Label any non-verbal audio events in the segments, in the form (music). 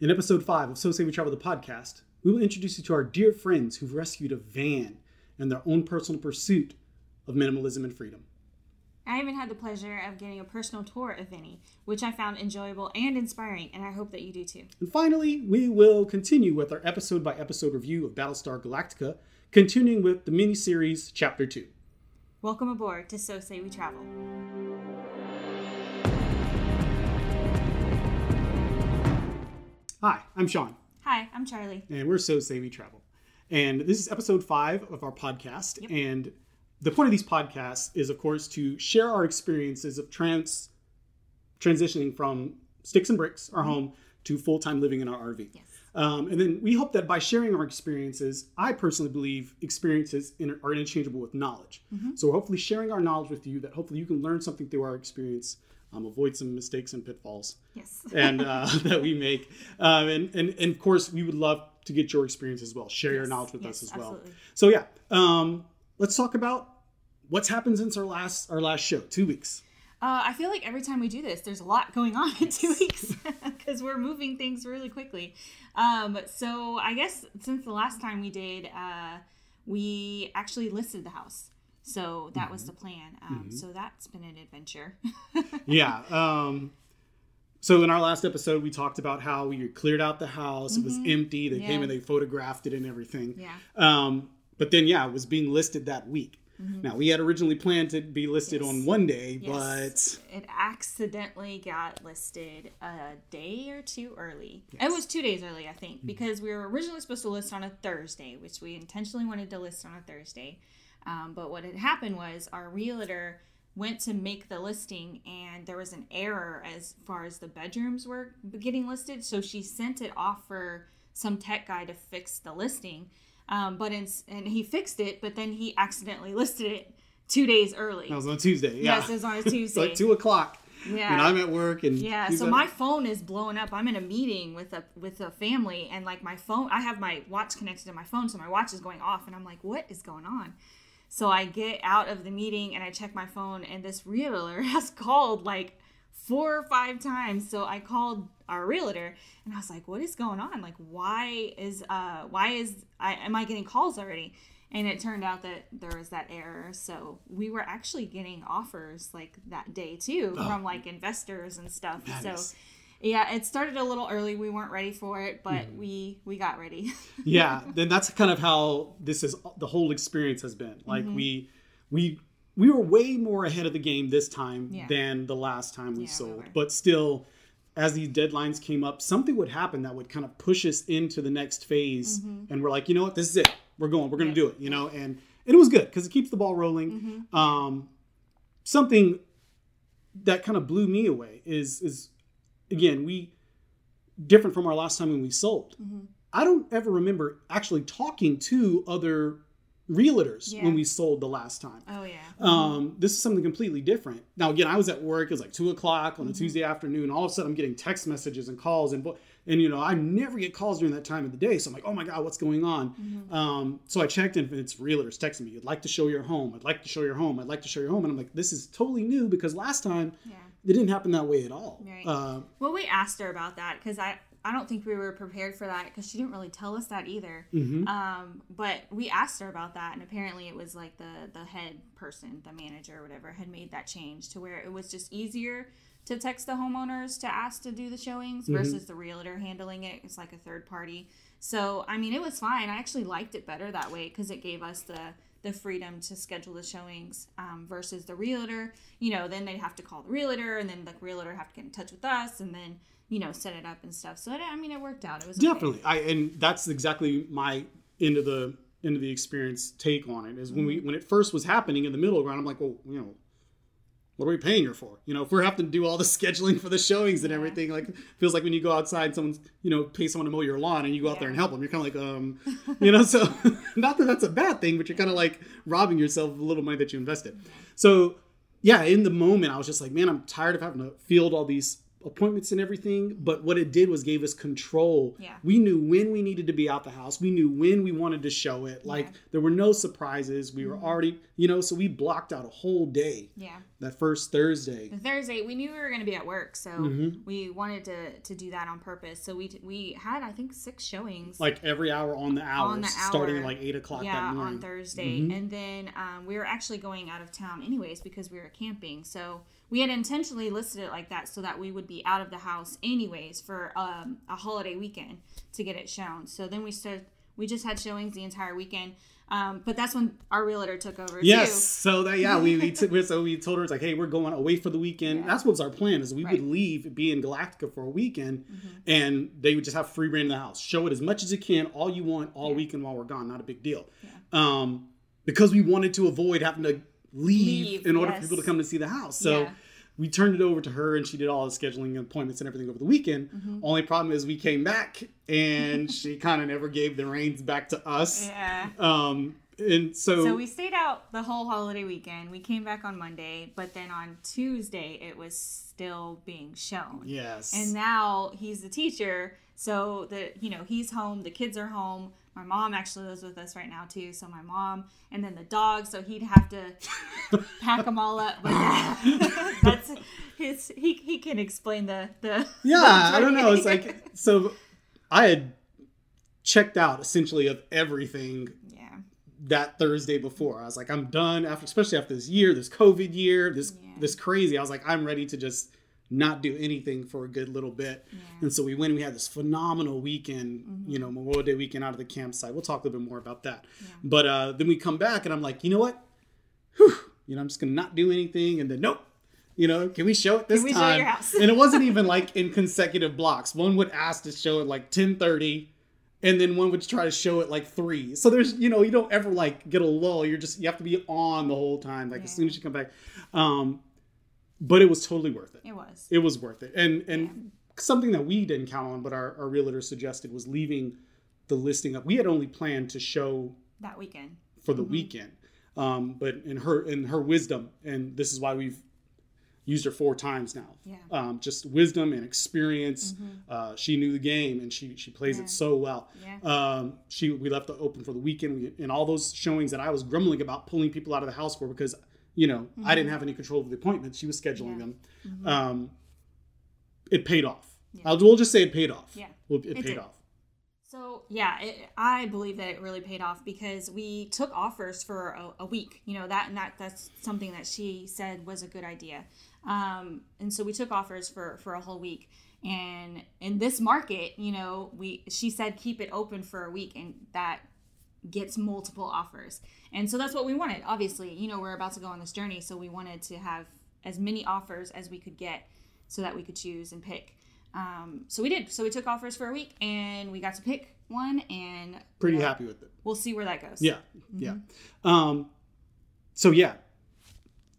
In episode 5 of So Say We Travel the podcast, we will introduce you to our dear friends who've rescued a van in their own personal pursuit of minimalism and freedom. I even had the pleasure of getting a personal tour of Vinny, which I found enjoyable and inspiring, and I hope that you do too. And finally, we will continue with our episode by episode review of Battlestar Galactica, continuing with the miniseries Chapter 2. Welcome aboard to So Say We Travel. Hi, I'm Sean, Hi, I'm Charlie. and we're So Say We Travel. And this is episode 5 of our podcast. And the point of these podcasts is, of course, to share our experiences of trans transitioning from sticks and bricks, our home, to full time living in our RV. Yes. Um, and then we hope that by sharing our experiences, I personally believe experiences in, are interchangeable with knowledge. So we're hopefully sharing our knowledge with you that hopefully you can learn something through our experience, um, avoid some mistakes and pitfalls Yes. (laughs) and uh, (laughs) that we make. Um, and, and, and of course, we would love to get your experience as well. Share your knowledge with yes, us as well. absolutely. So yeah, um, let's talk about what's happened since our last our last show, two weeks. Uh, I feel like every time we do this, there's a lot going on in two weeks (laughs) because we're moving things really quickly. Um, so I guess since the last time we did, uh, we actually listed the house. So that was the plan. Um, So that's been an adventure. (laughs) yeah. Um, so in our last episode, we talked about how we cleared out the house. It was empty. They came and they photographed it and everything. yeah. Um, but then, yeah, it was being listed that week. Now we had originally planned to be listed Yes. on one day, Yes. it accidentally got listed a day or two early. It was two days early, I think, because we were originally supposed to list on a Thursday, which we intentionally wanted to list on a Thursday. Um, but what had happened was our realtor went to make the listing and there was an error as far as the bedrooms were getting listed. So she sent it off for some tech guy to fix the listing. Um, but in, and he fixed it, but then he accidentally (laughs) listed it two days early. that was on Tuesday. Yeah, Yes, it was on (laughs) Tuesday. like two o'clock. Yeah. And I'm at work, and Yeah, so my phone is blowing up. I'm in a meeting with a with a family and like my phone I have my watch connected to my phone, so my watch is going off and I'm like, what is going on? So I get out of the meeting and I check my phone and this realtor (laughs) has called like four or five times. So I called our realtor and I was like, what is going on? Like why is uh why is I am I getting calls already? And it turned out that there was that error. So we were actually getting offers like that day too from like investors and stuff. That so is- yeah, it started a little early. We weren't ready for it, but Mm-hmm. we we got ready. (laughs) yeah (laughs) then that's kind of how this is the whole experience has been like Mm-hmm. we we we were way more ahead of the game this time Yeah. than the last time we Yeah, sold were. but still as these deadlines came up something would happen that would kind of push us into the next phase and we're like you know what this is it we're going we're going to Mm-hmm. Yeah. do it you know and, and it was good because it keeps the ball rolling Mm-hmm. um something that kind of blew me away is is again we different from our last time when we sold Mm-hmm. i don't ever remember actually talking to other realtors Yeah. when we sold the last time oh yeah. um, this is something completely different now again i was at work it was like two o'clock on Mm-hmm. a tuesday afternoon all of a sudden i'm getting text messages and calls and bo- and you know i never get calls during that time of the day so i'm like oh my god what's going on Mm-hmm. um, so i checked and it's realtors texting me i'd like to show your home i'd like to show your home i'd like to show your home and i'm like this is totally new because last time Yeah. It didn't happen that way at all Right. uh, Well, we asked her about that because I I don't think we were prepared for that because she didn't really tell us that either. mhm. Um, but we asked her about that, and apparently it was like the the head person, the manager, or whatever, had made that change to where it was just easier to text the homeowners to ask to do the showings versus the realtor handling it. It's like a third party. So I mean, it was fine. I actually liked it better that way because it gave us the the freedom to schedule the showings um, versus the realtor. You know, then they'd have to call the realtor, and then the realtor have to get in touch with us, and then you know set it up and stuff. So it, I mean, it worked out. It was okay. Definitely. I and that's exactly my end of the end of the experience take on it is when we when it first was happening in the middle ground, I'm like, well, you know, what are we paying her for? You know, if we're having to do all the (laughs) scheduling for the showings and everything, like feels like when you go outside, someone's you know pay someone to mow your lawn and you go out there and help them. You're kind of like, um, you know, (laughs) so not that that's a bad thing, but you're kind of like robbing yourself of a little money that you invested. So yeah, in the moment, I was just like, man, I'm tired of having to field all these appointments and everything, but what it did was gave us control. Yeah. We knew when we needed to be out the house. We knew when we wanted to show it. Like Yeah. Mm-hmm. there were no surprises. We were already, you know, so we blocked out a whole day Yeah. that first Thursday. The Thursday, we knew we were going to be at work, so Mhm. we wanted to to do that on purpose. So we we had I think six showings. Like every hour on the hour, On the starting at like eight o'clock yeah, that morning. on Thursday, Mhm. and then um, we were actually going out of town anyways because we were camping. So we had intentionally listed it like that so that we would be out of the house anyways for um, a holiday weekend to get it shown. So then we started. We just had showings the entire weekend. Um, but that's when our realtor took over Yes. too. So that yeah, we, we took so we told her it's like, hey, we're going away for the weekend. Yeah. That's what was our plan is we Right. would leave, be in Galactica for a weekend, Mm-hmm. and they would just have free reign in the house. Show it as much as you can, all you want, all Yeah. weekend while we're gone. Not a big deal. Yeah. Um, because we wanted to avoid having to leave, Leave, in order yes. for people to come to see the house. So. Yeah. We turned it over to her, and she did all the scheduling and appointments and everything over the weekend. Mm-hmm. Only problem is we came back, and (laughs) she kind of never gave the reins back to us. Yeah. Um, and so, So we stayed out the whole holiday weekend. We came back on Monday, but then on Tuesday it was still being shown. yes, And now he's the teacher, so the you know he's home. The kids are home. My mom actually lives with us right now too. So my mom and then the dog. So he'd have to (laughs) pack them all up. But (laughs) that's his. He, he can explain the the. yeah the i don't know it's like so i had checked out essentially of everything yeah that thursday before i was like i'm done after especially after this year this covid year this Yeah. this crazy i was like i'm ready to just not do anything for a good little bit yeah and so we went and we had this phenomenal weekend you know memorial day weekend out of the campsite we'll talk a little bit more about that Yeah. but uh then we come back and i'm like you know what Whew. you know i'm just gonna not do anything and then nope you know, can we show it this we show time? your house? and it wasn't even (laughs) like in consecutive blocks. One would ask to show it like 10:30 and then one would try to show it like 3. So there's, you know, you don't ever like get a lull. You're just you have to be on the whole time like as soon as you come back. Um but it was totally worth it. it was. It was worth it. And and something that we didn't count on but our our realtor suggested was leaving the listing up. We had only planned to show that weekend. for the weekend. Um, but in her in her wisdom, and this is why we've used her four times now. Yeah. Um, just wisdom and experience. Uh, she knew the game, and she she plays Yeah. it so well. Yeah. Um, she we left it open for the weekend. We, and all those showings that I was grumbling about pulling people out of the house for because you know I didn't have any control of the appointments. She was scheduling Yeah. them. Um, it paid off. Yeah. I'll, we'll just say it paid off. Yeah. Well, it, It paid did. off. So yeah, it, I believe that it really paid off because we took offers for a, a week. You know that and that that's something that she said was a good idea. Um, and so we took offers for for a whole week. And in this market, you know, we she said keep it open for a week, and that gets multiple offers. And so that's what we wanted. Obviously, you know, we're about to go on this journey, so we wanted to have as many offers as we could get so that we could choose and pick. Um, so we did. So we took offers for a week and we got to pick one and Pretty happy with it. We'll see where that goes. Yeah, yeah. Um, so yeah,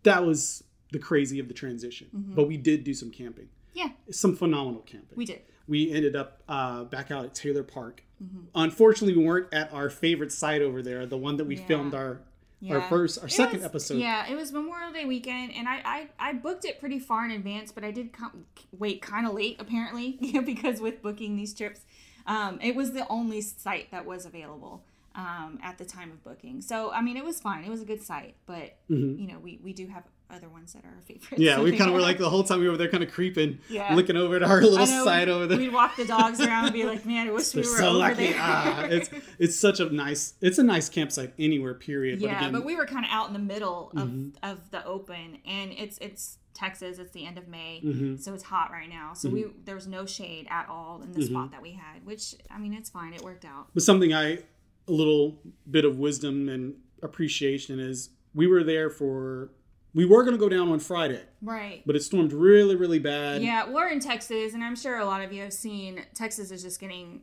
that was the crazy of the transition. But we did do some camping, Yeah, some phenomenal camping. we did. We ended up uh, back out at Taylor Park. Mm-hmm. Unfortunately, we weren't at our favorite site over there, the one that we Yeah. filmed our our first, our It second was- episode. Yeah, it was Memorial Day weekend, and I I, I booked it pretty far in advance, but I did come, wait kind of late apparently (laughs) because with booking these trips, um, it was the only site that was available um, at the time of booking. So I mean, it was fine. It was a good site, but you know, we we do have other ones that are our favorites. Mm-hmm. Yeah, we (laughs) kind of were like the whole time we were there, kind of creeping, Yeah. looking over at our little site over there. We'd walk the dogs around and be like, "Man, I wish we We're so over lucky. there." Ah, it's (laughs) it's such a nice it's a nice campsite anywhere. Period. yeah, but again, but we were kind of out in the middle of, Mm-hmm. of the open, and it's it's Texas. It's the end of May, Mhm. so it's hot right now. So we there was no shade at all in the Mm-hmm. spot that we had, which I mean, it's fine. It worked out. But something I, a little bit of wisdom and appreciation is we were there for, we were going to go down on Friday, Right. but it stormed really, really bad. Yeah, we're in Texas, and I'm sure a lot of you have seen Texas is just getting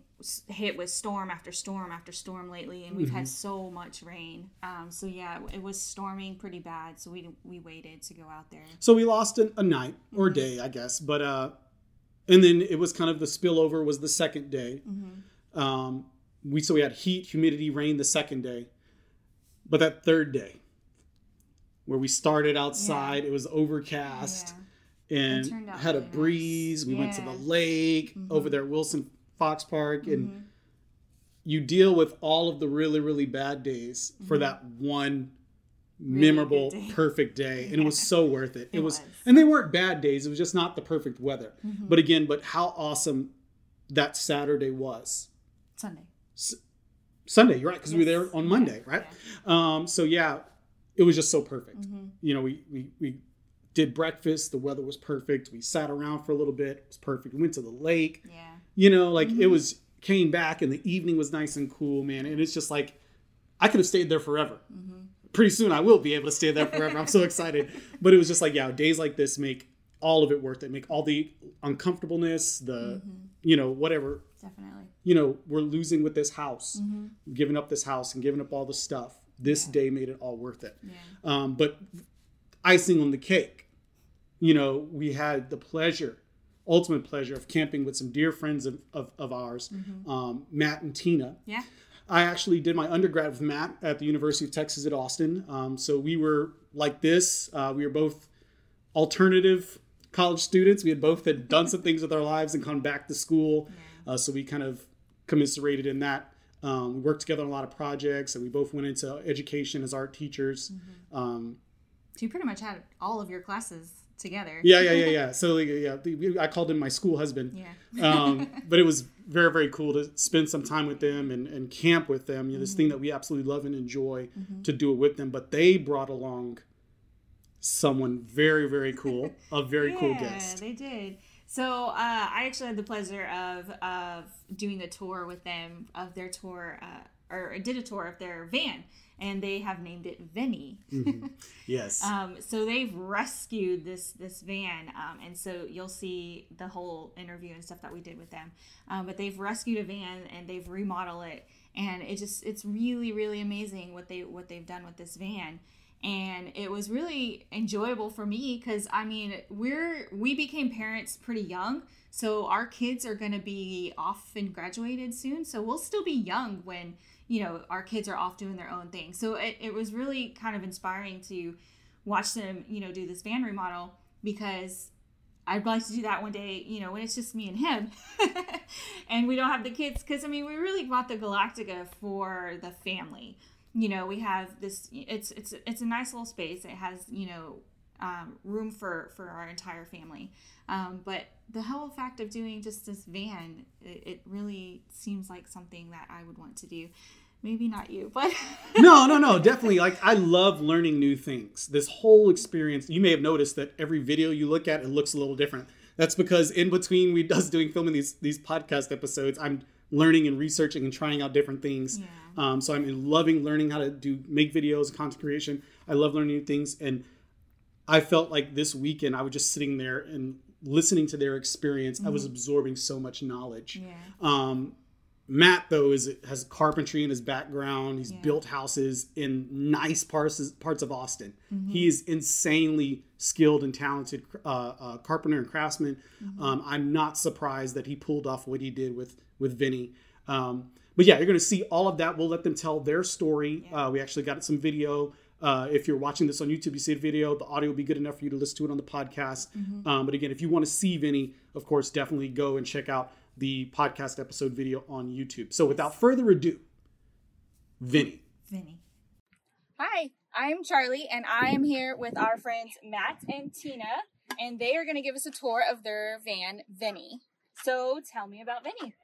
hit with storm after storm after storm lately, and we've Mm-hmm. had so much rain. Um, so yeah, it was storming pretty bad. So we we waited to go out there. So we lost an, a night or a day, I guess. But, uh, and then it was kind of the spillover was the second day. Mm-hmm. Um, we, so we had heat, humidity, rain the second day. But that third day, where we started outside, it was overcast. Yeah. and had a nice. breeze. We went to the Yeah. lake Mhm. over there at Wilson Fox Park, and Mhm. you deal with all of the really, really bad days for Mhm. that one Really memorable, day. perfect day. And it was so (laughs) worth it. It, It was, was. and they weren't bad days. It was just not the perfect weather. Mhm. But again, but how awesome that Saturday was. Sunday. Sunday, you're right, because we were there on Yeah. Monday, right? Um, so yeah, it was just so perfect. Mhm. You know, we, we we did breakfast. The weather was perfect. We sat around for a little bit. It was perfect. We went to the lake. Yeah. You know, like it Mhm. was came back and the evening was nice and cool, man. And it's just like I could have stayed there forever. Mhm. Pretty soon I will be able to stay there forever. I'm so excited. (laughs) But it was just like, yeah, days like this make all of it worth it. Make all the uncomfortableness, the Mhm. you know, whatever, Definitely. you know, we're losing with this house, Mhm. giving up this house and giving up all the stuff. This Yeah. day made it all worth it. Yeah. Um, but icing on the cake, you know, we had the pleasure, ultimate pleasure of camping with some dear friends of, of, of ours, Mhm. um, Matt and Tina. Yeah. I actually did my undergrad with Matt at the University of Texas at Austin. Um, so we were like this. Uh, we were both alternative college students. We had both had done some things with our lives and come back to school. (laughs) Uh, so we kind of commiserated in that. Um, we worked together on a lot of projects, and we both went into education as art teachers. Mm-hmm. Um, So you pretty much had all of your classes together. yeah, yeah, yeah, yeah. (laughs) So yeah, I called him my school husband. Yeah. Um, (laughs) but it was very, very cool to spend some time with them and, and camp with them. You know, this thing that we absolutely love and enjoy Mhm. to do it with them. But they brought along someone very, very cool, a very cool Yeah, guest. They did. So uh, I actually had the pleasure of of doing a tour with them of their tour, uh, or I did a tour of their van, and they have named it Vinny. Mhm. (laughs) Yes. Um, so they've rescued this this van, um, and so you'll see the whole interview and stuff that we did with them. Um, but they've rescued a van and they've remodeled it, and it just it's really really amazing what they what they've done with this van. And it was really enjoyable for me because I mean we're we became parents pretty young, so our kids are gonna be off and graduated soon. So we'll still be young when you know our kids are off doing their own thing. So it, it was really kind of inspiring to watch them, you know, do this van remodel because I'd like to do that one day, you know, when it's just me and him (laughs) and we don't have the kids. Because, I mean, we really bought the Galactica for the family. You know, we have this, it's, it's, it's a nice little space. It has, you know, um, room for, for our entire family. Um, but the whole fact of doing just this van, it, it really seems like something that I would want to do. Maybe not you, but (laughs) no, no, no, definitely. Like I love learning new things. This whole experience, you may have noticed that every video you look at, it looks a little different. That's because in between we (laughs) us doing filming these these podcast episodes, I'm learning and researching and trying out different things. Yeah. Um, so I'm loving learning how to do make videos, content creation. I love learning new things, and I felt like this weekend I was just sitting there and listening to their experience. I was absorbing so much knowledge. yeah. Um, Matt though is has carpentry in his background. He's Yeah. built houses in nice parts parts of Austin. Mm-hmm. He is insanely skilled and talented uh, uh, carpenter and craftsman. Mm-hmm. Um, I'm not surprised that he pulled off what he did with with Vinny. Um, but yeah, you're going to see all of that. We'll let them tell their story. Yeah. Uh, we actually got some video. Uh, if you're watching this on YouTube, you see the video. The audio will be good enough for you to listen to it on the podcast. Mm-hmm. Um, but again, if you want to see Vinny, of course, definitely go and check out the podcast episode video on YouTube. So without further ado, Vinny. Vinny. Hi, I'm Charlie, and I am here with our friends Matt and Tina, and they are going to give us a tour of their van, Vinny. So tell me about Vinny.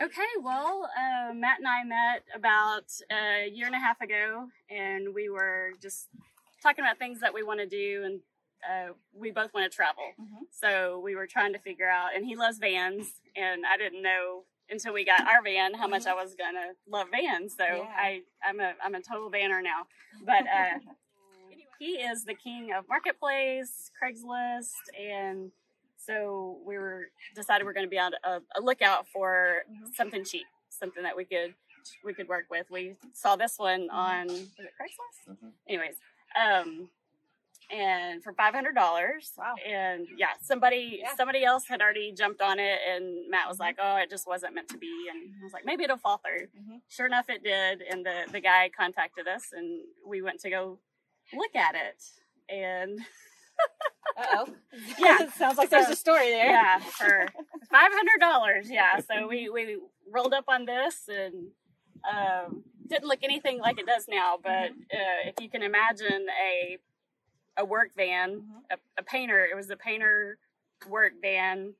Okay, well, uh, Matt and I met about a year and a half ago, and we were just talking about things that we want to do, and uh, we both want to travel. Mhm. So we were trying to figure out, and he loves vans, and I didn't know until we got our van how much I was gonna love vans. So Yeah. I, I'm a, I'm a total vanner now. But uh, (laughs) he is the king of marketplace, Craigslist, and so we were decided we're going to be on a, a lookout for something cheap, something that we could we could work with. We saw this one on was it Craigslist? Anyways, um, and for five hundred dollars. Wow. And yeah, somebody Yeah. somebody else had already jumped on it, and Matt was like, "Oh, it just wasn't meant to be," and I was like, "Maybe it'll fall through." Mhm. Sure enough, it did, and the the guy contacted us, and we went to go look at it, and (laughs) oh. (laughs) Yeah. (laughs) Sounds like there's a story there. yeah, for (laughs) five hundred dollars. Yeah, so we we rolled up on this and um, didn't look anything like it does now. But uh, if you can imagine a a work van, a, a painter, it was a painter work van.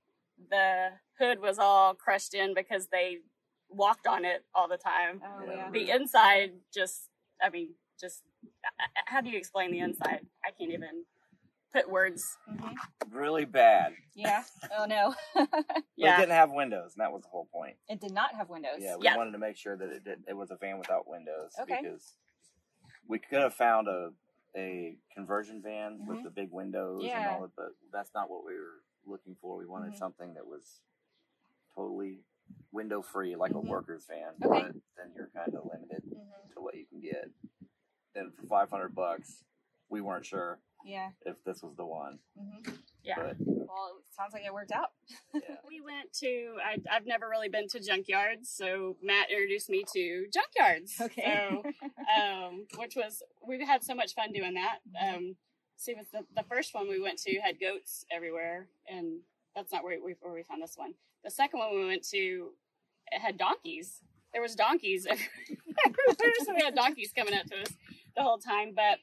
The hood was all crushed in because they walked on it all the time. Oh yeah. The inside just, I mean, just uh, how do you explain the inside? I can't even put (laughs) words. Mhm. Really bad. Yeah. Oh no. (laughs) But it didn't have windows, and that was the whole point. it did not have windows. Yeah, we Yeah. wanted to make sure that it did. It was a van without windows Okay. because we could have found a a conversion van Mhm. with the big windows and Yeah. all that, but that's not what we were looking for. We wanted Mhm. something that was totally window free, like a worker's van. Okay. But then you're kind of limited Mhm. to what you can get. And for five hundred bucks, we weren't sure Yeah. if this was the one. hmm Yeah. But Well, it sounds like it worked out. yeah, (laughs) We went to, I, I've never really been to junkyards, so Matt introduced me to junkyards. Okay. So, um, which was, we had so much fun doing that. Um, see, with the, the first one we went to had goats everywhere, and that's not where we, where we found this one. The second one we went to, it had donkeys. There was donkeys (laughs) everywhere, so (laughs) we had donkeys coming up to us the whole time, but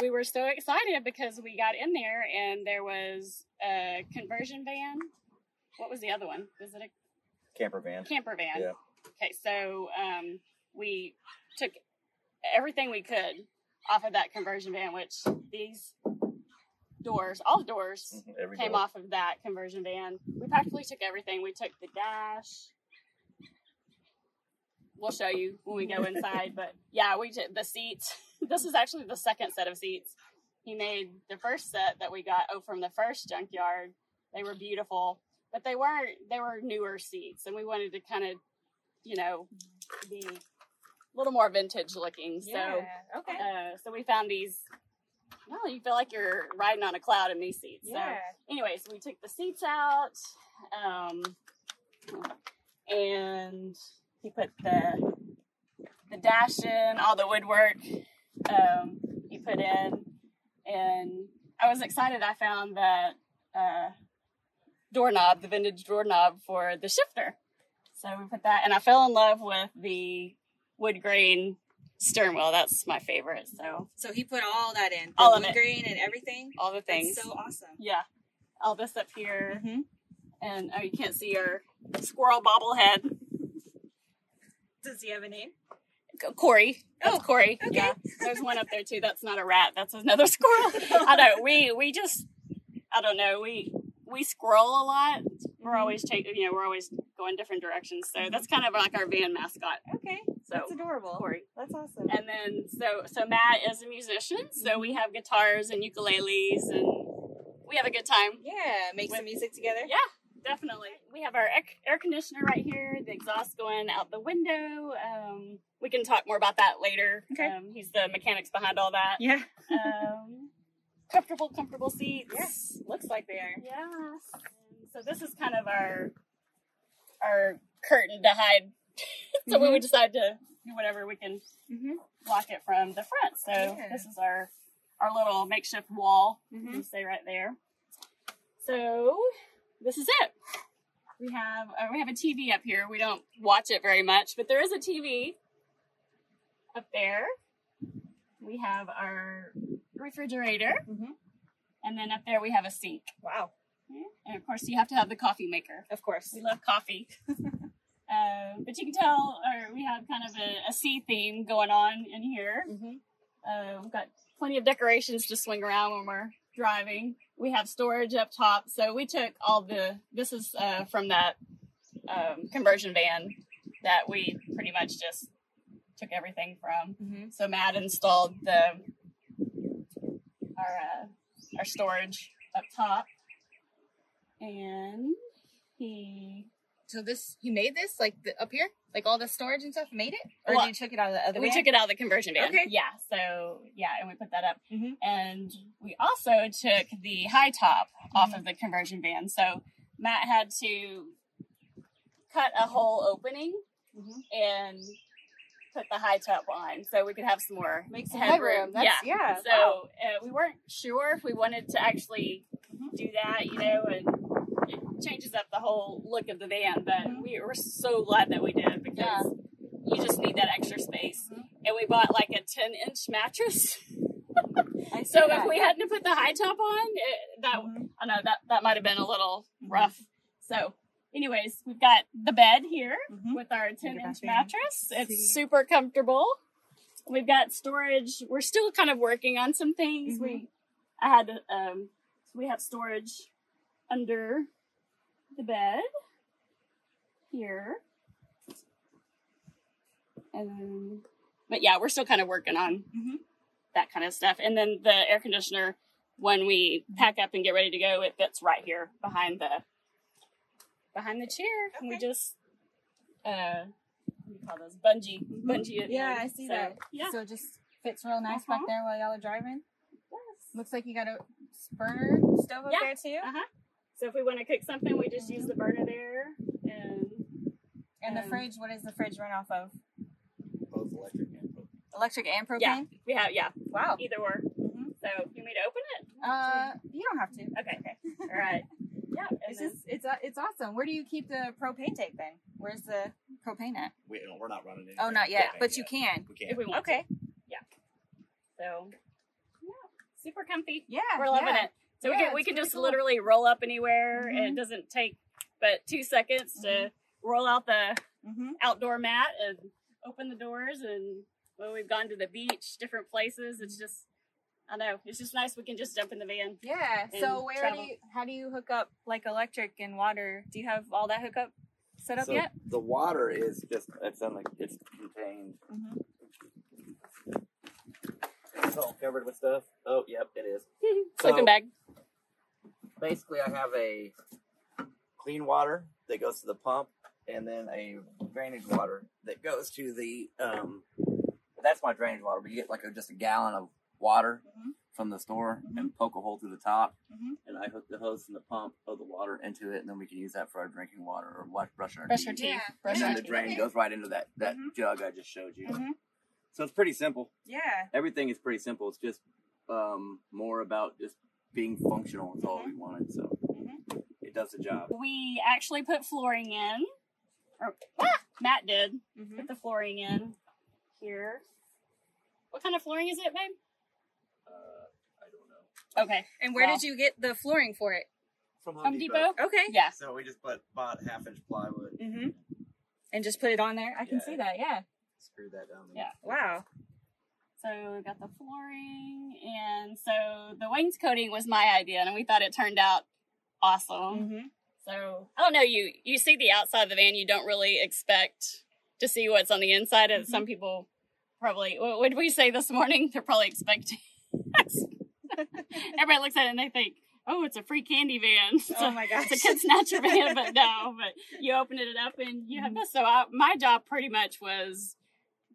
we were so excited because we got in there and there was a conversion van. What was the other one? Was it a camper van. camper van? Yeah. Okay, so um, we took everything we could off of that conversion van, which these doors, all the doors Mhm, Every came door. off of that conversion van. We practically took everything. We took the dash. We'll show you when we go inside, (laughs) but yeah, we took the seats. This is actually the second set of seats. He made the first set that we got oh from the first junkyard. They were beautiful, but they weren't. They were newer seats, and we wanted to kind of, you know, be a little more vintage looking. So Okay. uh, so we found these. Well, you feel like you're riding on a cloud in these seats. yeah. So, anyways, we took the seats out, um, and he put the the dash in, all the woodwork um, he put in, and I was excited. I found that uh, doorknob, the vintage doorknob for the shifter. So we put that, and I fell in love with the wood grain stern wheel. That's my favorite. So So he put all that in, the All of wood it. grain and everything. all the things. That's so awesome. yeah, all this up here, Mm-hmm. and oh, you can't see your squirrel bobblehead. Does he have a name? Corey. That's Oh, Corey. okay. Yeah. There's one up there too. That's not a rat. That's another (laughs) squirrel. I don't know. We we just I don't know. We we squirrel a lot. We're mm-hmm. always taking you know, we're always going different directions. So that's kind of like our van mascot. Okay. So That's adorable. Corey. That's awesome. And then so so Matt is a musician, so mm-hmm. we have guitars and ukuleles and we have a good time. Yeah, make some music together. Yeah, definitely. We have our air, air conditioner right here, the exhaust going out the window. Um, we can talk more about that later. Okay. Um, he's the mechanics behind all that. Yeah. Um, comfortable, comfortable seats. Yes. Looks like they are. Yes. So this is kind of our our curtain to hide. (laughs) so when we decide to do whatever, we can Mm-hmm. block it from the front. So Yeah. this is our our little makeshift wall. Mhm. You stay right there. So this is it. We have uh, we have a TV up here. We don't watch it very much, but there is a TV up there. We have our refrigerator, Mhm. and then up there we have a sink. Wow. And of course, you have to have the coffee maker. Of course. We love coffee. (laughs) uh, but you can tell, or we have kind of a, a sea theme going on in here. Mm-hmm. Uh, we've got plenty of decorations to swing around when we're driving. We have storage up top, so we took all the. This is uh, from that um, conversion van that we pretty much just took everything from. Mm-hmm. So Matt installed the our uh, our storage up top, and he So this, he made this like the, up here, like all the storage and stuff. Made it, or Well, you took it out of the other? we van? took it out of the conversion van. Okay. Yeah. So yeah, and we put that up, Mhm. and we also took the high top off of the conversion van. So Matt had to cut a whole opening Mhm. and put the high top on, so we could have some more Make some headroom. That's, yeah. So wow. uh, we weren't sure if we wanted to actually do that, you know, and it changes up the whole look of the van. But Mhm. we were so glad that we did because Yeah. you just need that extra space. Mhm. And we bought like a 10 inch mattress. (laughs) So that, if we hadn't put the high top on, it, that Mhm. I know that that might have been a little Mhm. rough. So, anyways, we've got the bed here Mhm. with our 10 inch mattress. See. It's super comfortable. We've got storage. We're still kind of working on some things. Mm-hmm. We, I had, um, we have storage under the bed here. And but yeah, we're still kind of working on Mhm. that kind of stuff. And then the air conditioner, when we pack up and get ready to go, it fits right here behind the behind the chair. And we just uh what do you call those? Bungee. Bungee Mm-hmm. Yeah, in. I see So, that. Yeah. So it just fits real nice back Uh-huh. there while y'all are driving. Yes. Looks like you got a burner stove up Yeah. there too. Uh-huh. So if we want to cook something, we just use the burner there and And the Um, fridge, what does the fridge run off of? Both electric and propane. Electric and propane? Yeah. we have yeah, Wow. either or. Mhm. So you want me to open it? Uh, you don't have to. Okay. Okay. (laughs) All right. Yeah. and It's then- just it's uh, it's awesome. Where do you keep the propane tank then? Where's the propane at? We, we're not running any. Oh, not yet, propane but you can. We can. if we want Okay. to. So yeah, super comfy. Yeah, We're loving yeah. it. So we can we can just cool. literally roll up anywhere, and Mhm. it doesn't take but two seconds to roll out the Mm-hmm. outdoor mat and open the doors. And when we've gone to the beach, different places, it's just I know it's just nice. We can just jump in the van. Yeah. So where travel. do you how do you hook up like electric and water? Do you have all that hookup set up So yet? the water is just it's on like it's contained. Mm-hmm. It's all covered with stuff. Oh, yep, it is. (laughs) Sleeping So- bag. Basically, I have a clean water that goes to the pump, and then a drainage water that goes to the. Um, that's my drainage water. But you get like a, just a gallon of water Mhm. from the store and poke a hole through the top, Mhm. and I hook the hose from the pump of the water into it, and then we can use that for our drinking water or wash, brushing our Brush teeth. teeth. Yeah. Brush And then the drain goes right into that that Mhm. jug I just showed you. Mhm. So it's pretty simple. Yeah. Everything is pretty simple. It's just um, more about just being functional. Is all Mm-hmm. we wanted. So it does the job. We actually put flooring in, or ah, Matt did Mm-hmm. put the flooring in here. What kind of flooring is it, babe? Uh, I don't know. Okay, And where Wow. did you get the flooring for it? From Home Depot. Okay. Yeah, So we just put bought half inch plywood, Mm-hmm. And just put it on there. I can see that. Yeah. screw that down. there. Yeah. Wow. So we got the flooring, and so the wainscoting was my idea, and we thought it turned out awesome. Mm-hmm. So I don't know. You you see the outside of the van, you don't really expect to see what's on the inside. And some people probably. What, did we say this morning? They're probably expecting. (laughs) Everybody looks at it and they think, "Oh, it's a free candy van." It's Oh my gosh. It's a kid snatcher van, (laughs) but no. But you open it up and you have this. So I, my job pretty much was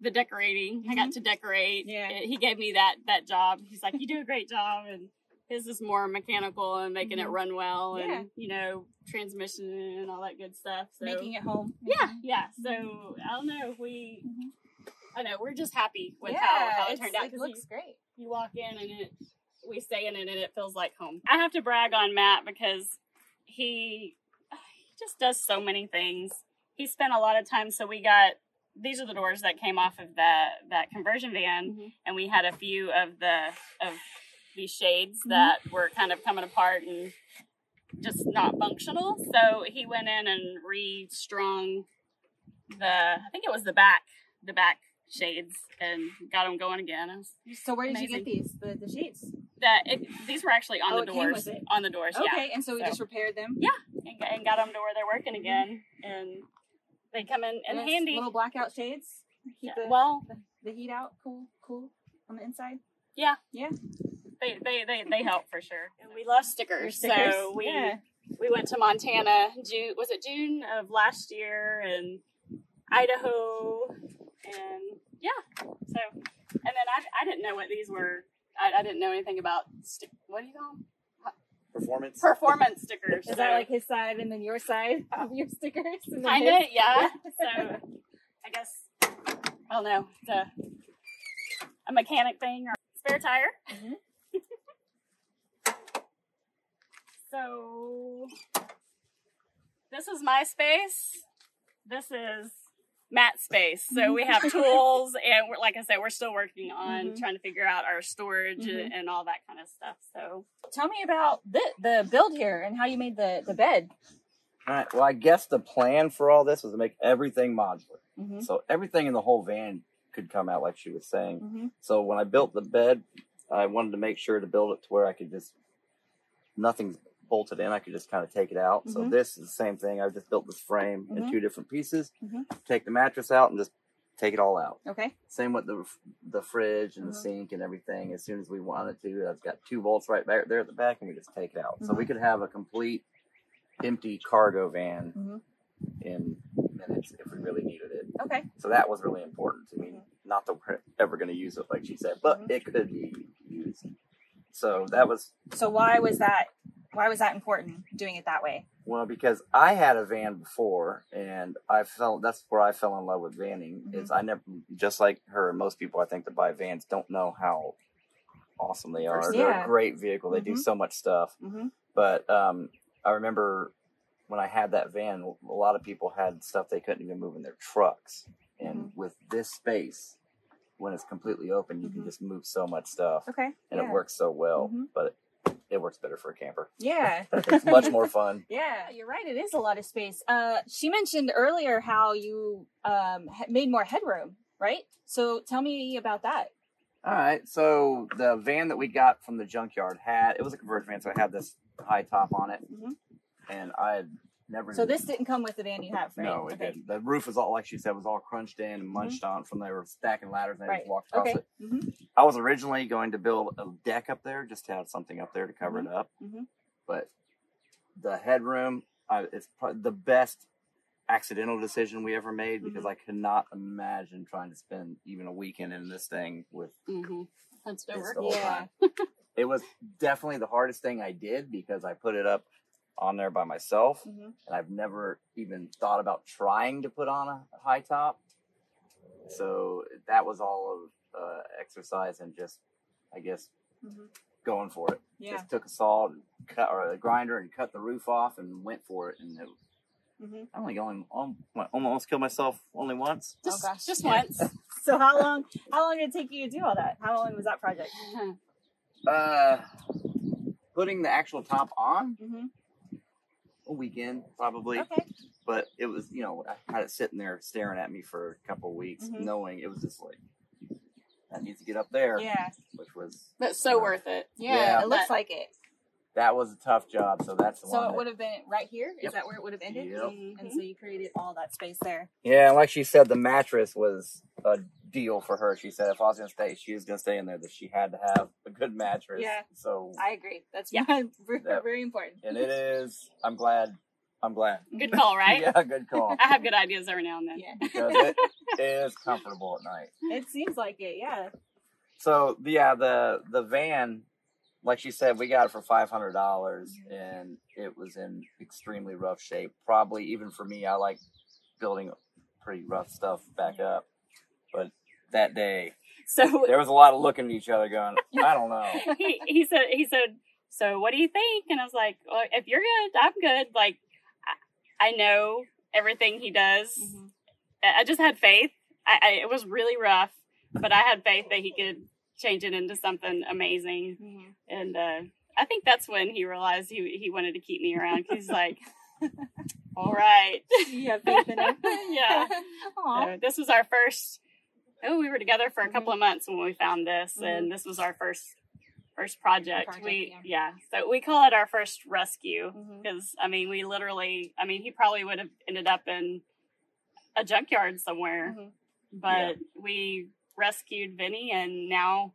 the decorating. I got to decorate. Yeah. It- he gave me that that job. He's like, "You do a great job," and his is more mechanical and making it Mhm. run well, Yeah. and you know, transmission and all that good stuff. So Making it home. yeah, yeah. So I don't know. We. Mhm. I know we're just happy with yeah, how, how it turned out It because looks great. you walk in and it we stay in it and it feels like home. I have to brag on Matt because he he just does so many things. He spent a lot of time so we got these are the doors that came off of that that conversion van Mhm. and we had a few of the of these shades that were kind of coming apart and just not functional. So he went in and restrung the I think it was the back the back shades and got them going again. Was So where did you get these? The the sheets. that it, these were actually on Oh, the doors. On the doors, Okay, yeah. and so we So- just repaired them. Yeah, and, and got them to where they're working again, and they come in and it's handy. Little blackout shades. Keep the, well, the heat out. Cool, cool on the inside. yeah, Yeah. they, they they they help for sure. And we love stickers, Stickers, so we yeah. we went to Montana. June was it June of last year, and Idaho, and yeah. So, and then I I didn't know what these were. I, I didn't know anything about stick. What do you call them? Performance. Performance stickers. Is that like his side and then your side of your stickers? And Kind of, his? yeah. (laughs) So I guess I don't know. It's a, a mechanic thing or spare tire. Mhm. (laughs) So this is my space. This is Matt's space. So we have (laughs) tools, and we're, like I said, we're still working on Mhm. trying to figure out our storage Mhm. and, and all that kind of stuff. So Tell me about the the build here and how you made the the bed. All right. Well, I guess the plan for all this was to make everything modular. Mm-hmm. So everything in the whole van could come out, like she was saying. Mm-hmm. So when I built the bed, I wanted to make sure to build it to where I could just nothing's bolted in. I could just kind of take it out. So Mhm. this is the same thing. I just built this frame Mhm. in two different pieces. Mhm. Take the mattress out and just take it all out. Okay. Same with the the fridge and the Mhm. sink and everything. As soon as we wanted to, I've got two bolts right back there at the back, and we just take it out. So we Mhm. could have a complete empty cargo van Mhm. in minutes if we really needed it. Okay. So that was really important to me. Not that we're ever going to use it, like she said, but it could be used. So that was So why was that? Why was that important doing it that way? well because I had a van before, and I felt that's where I fell in love with vanning. Mhm. Is I never just like her most people I think that buy vans don't know how awesome they are. They're a great vehicle. They do Mhm. so much stuff. Mm-hmm. But um, I remember when I had that van, a lot of people had stuff they couldn't even move in their trucks. And with this space, when it's completely open, you can just move so much stuff, Okay. and yeah. it works so well. Mhm. But it, it works better for a camper. Yeah. (laughs) it's much more fun. (laughs) Yeah, you're right. It is a lot of space. Uh, she mentioned earlier how you um, made more headroom, right? So tell me about that. All right, so the van that we got from the junkyard had it was a converted van, so it had this high top on it, Mhm. and I had never. So this didn't come with the van you have, right? No, it okay. didn't. The roof was all like she said was all crunched in and munched on from they were stacking ladders and they Right. just walked across Okay. it. hmm I was originally going to build a deck up there just to have something up there to cover it up, Mhm. but the headroom I, it's probably the best accidental decision we ever made because Mm-hmm. I could not imagine trying to spend even a weekend in this thing with mm-hmm. that's this over. the whole Yeah. time. (laughs) it was definitely the hardest thing I did because I put it up on there by myself Mhm. and I've never even thought about trying to put on a high top. So that was all of uh, exercise and just, I guess, Mhm. going for it. Yeah. Just took a saw and cut or a grinder and cut the roof off and went for it. And it, hmm I only only um, almost killed myself only once. Just, Oh, gosh. just Yeah. once. (laughs) So how long? How long did it take you to do all that? How long was that project? (laughs) Uh, putting the actual top on hmm a weekend probably. Okay. but it was you know I had it sitting there staring at me for a couple of weeks, Mhm. knowing it was just like that needs to get up there, Yeah. which was But so worth it. Yeah. Yeah. It looks like it. that was a tough job. So that's the So one. it would have been right here. Is Yep. Is that where it would have ended? Yep. And so you created all that space there. yeah, and like she said, the mattress was a deal for her. She said if I was gonna stay, she was gonna stay in there. That she had to have a good mattress. Yeah. So I agree. That's Yeah. very, (laughs) That- very important. and it is. I'm glad. I'm glad. Good call, (laughs) right? Yeah, good call. (laughs) I have good ideas every now and then. Yeah. Because it is comfortable at night. It seems like it. Yeah. So yeah, the the van, like she said, we got it for five hundred dollars, and it was in extremely rough shape. Probably even for me, I like building pretty rough stuff back up. But that day, So there was a lot of looking at each other, going, (laughs) "I don't know." (laughs) he, he said he said so what do you think and i was like well, if you're good i'm good like i, I know everything he does Mm-hmm. I, I just had faith I, I it was really rough but i had faith that he could change it into something amazing Mm-hmm. and uh i think that's when he realized he, he wanted to keep me around. he's like (laughs) all right You have faith in it. yeah Aw. so this was our first. Oh, we were together for a Mm-hmm. couple of months when we found this, and this was our first first project. Project, we yeah. yeah. so we call it our first rescue because I mean we literally I mean he probably would have ended up in a junkyard somewhere, Mhm. but we rescued Vinny, and now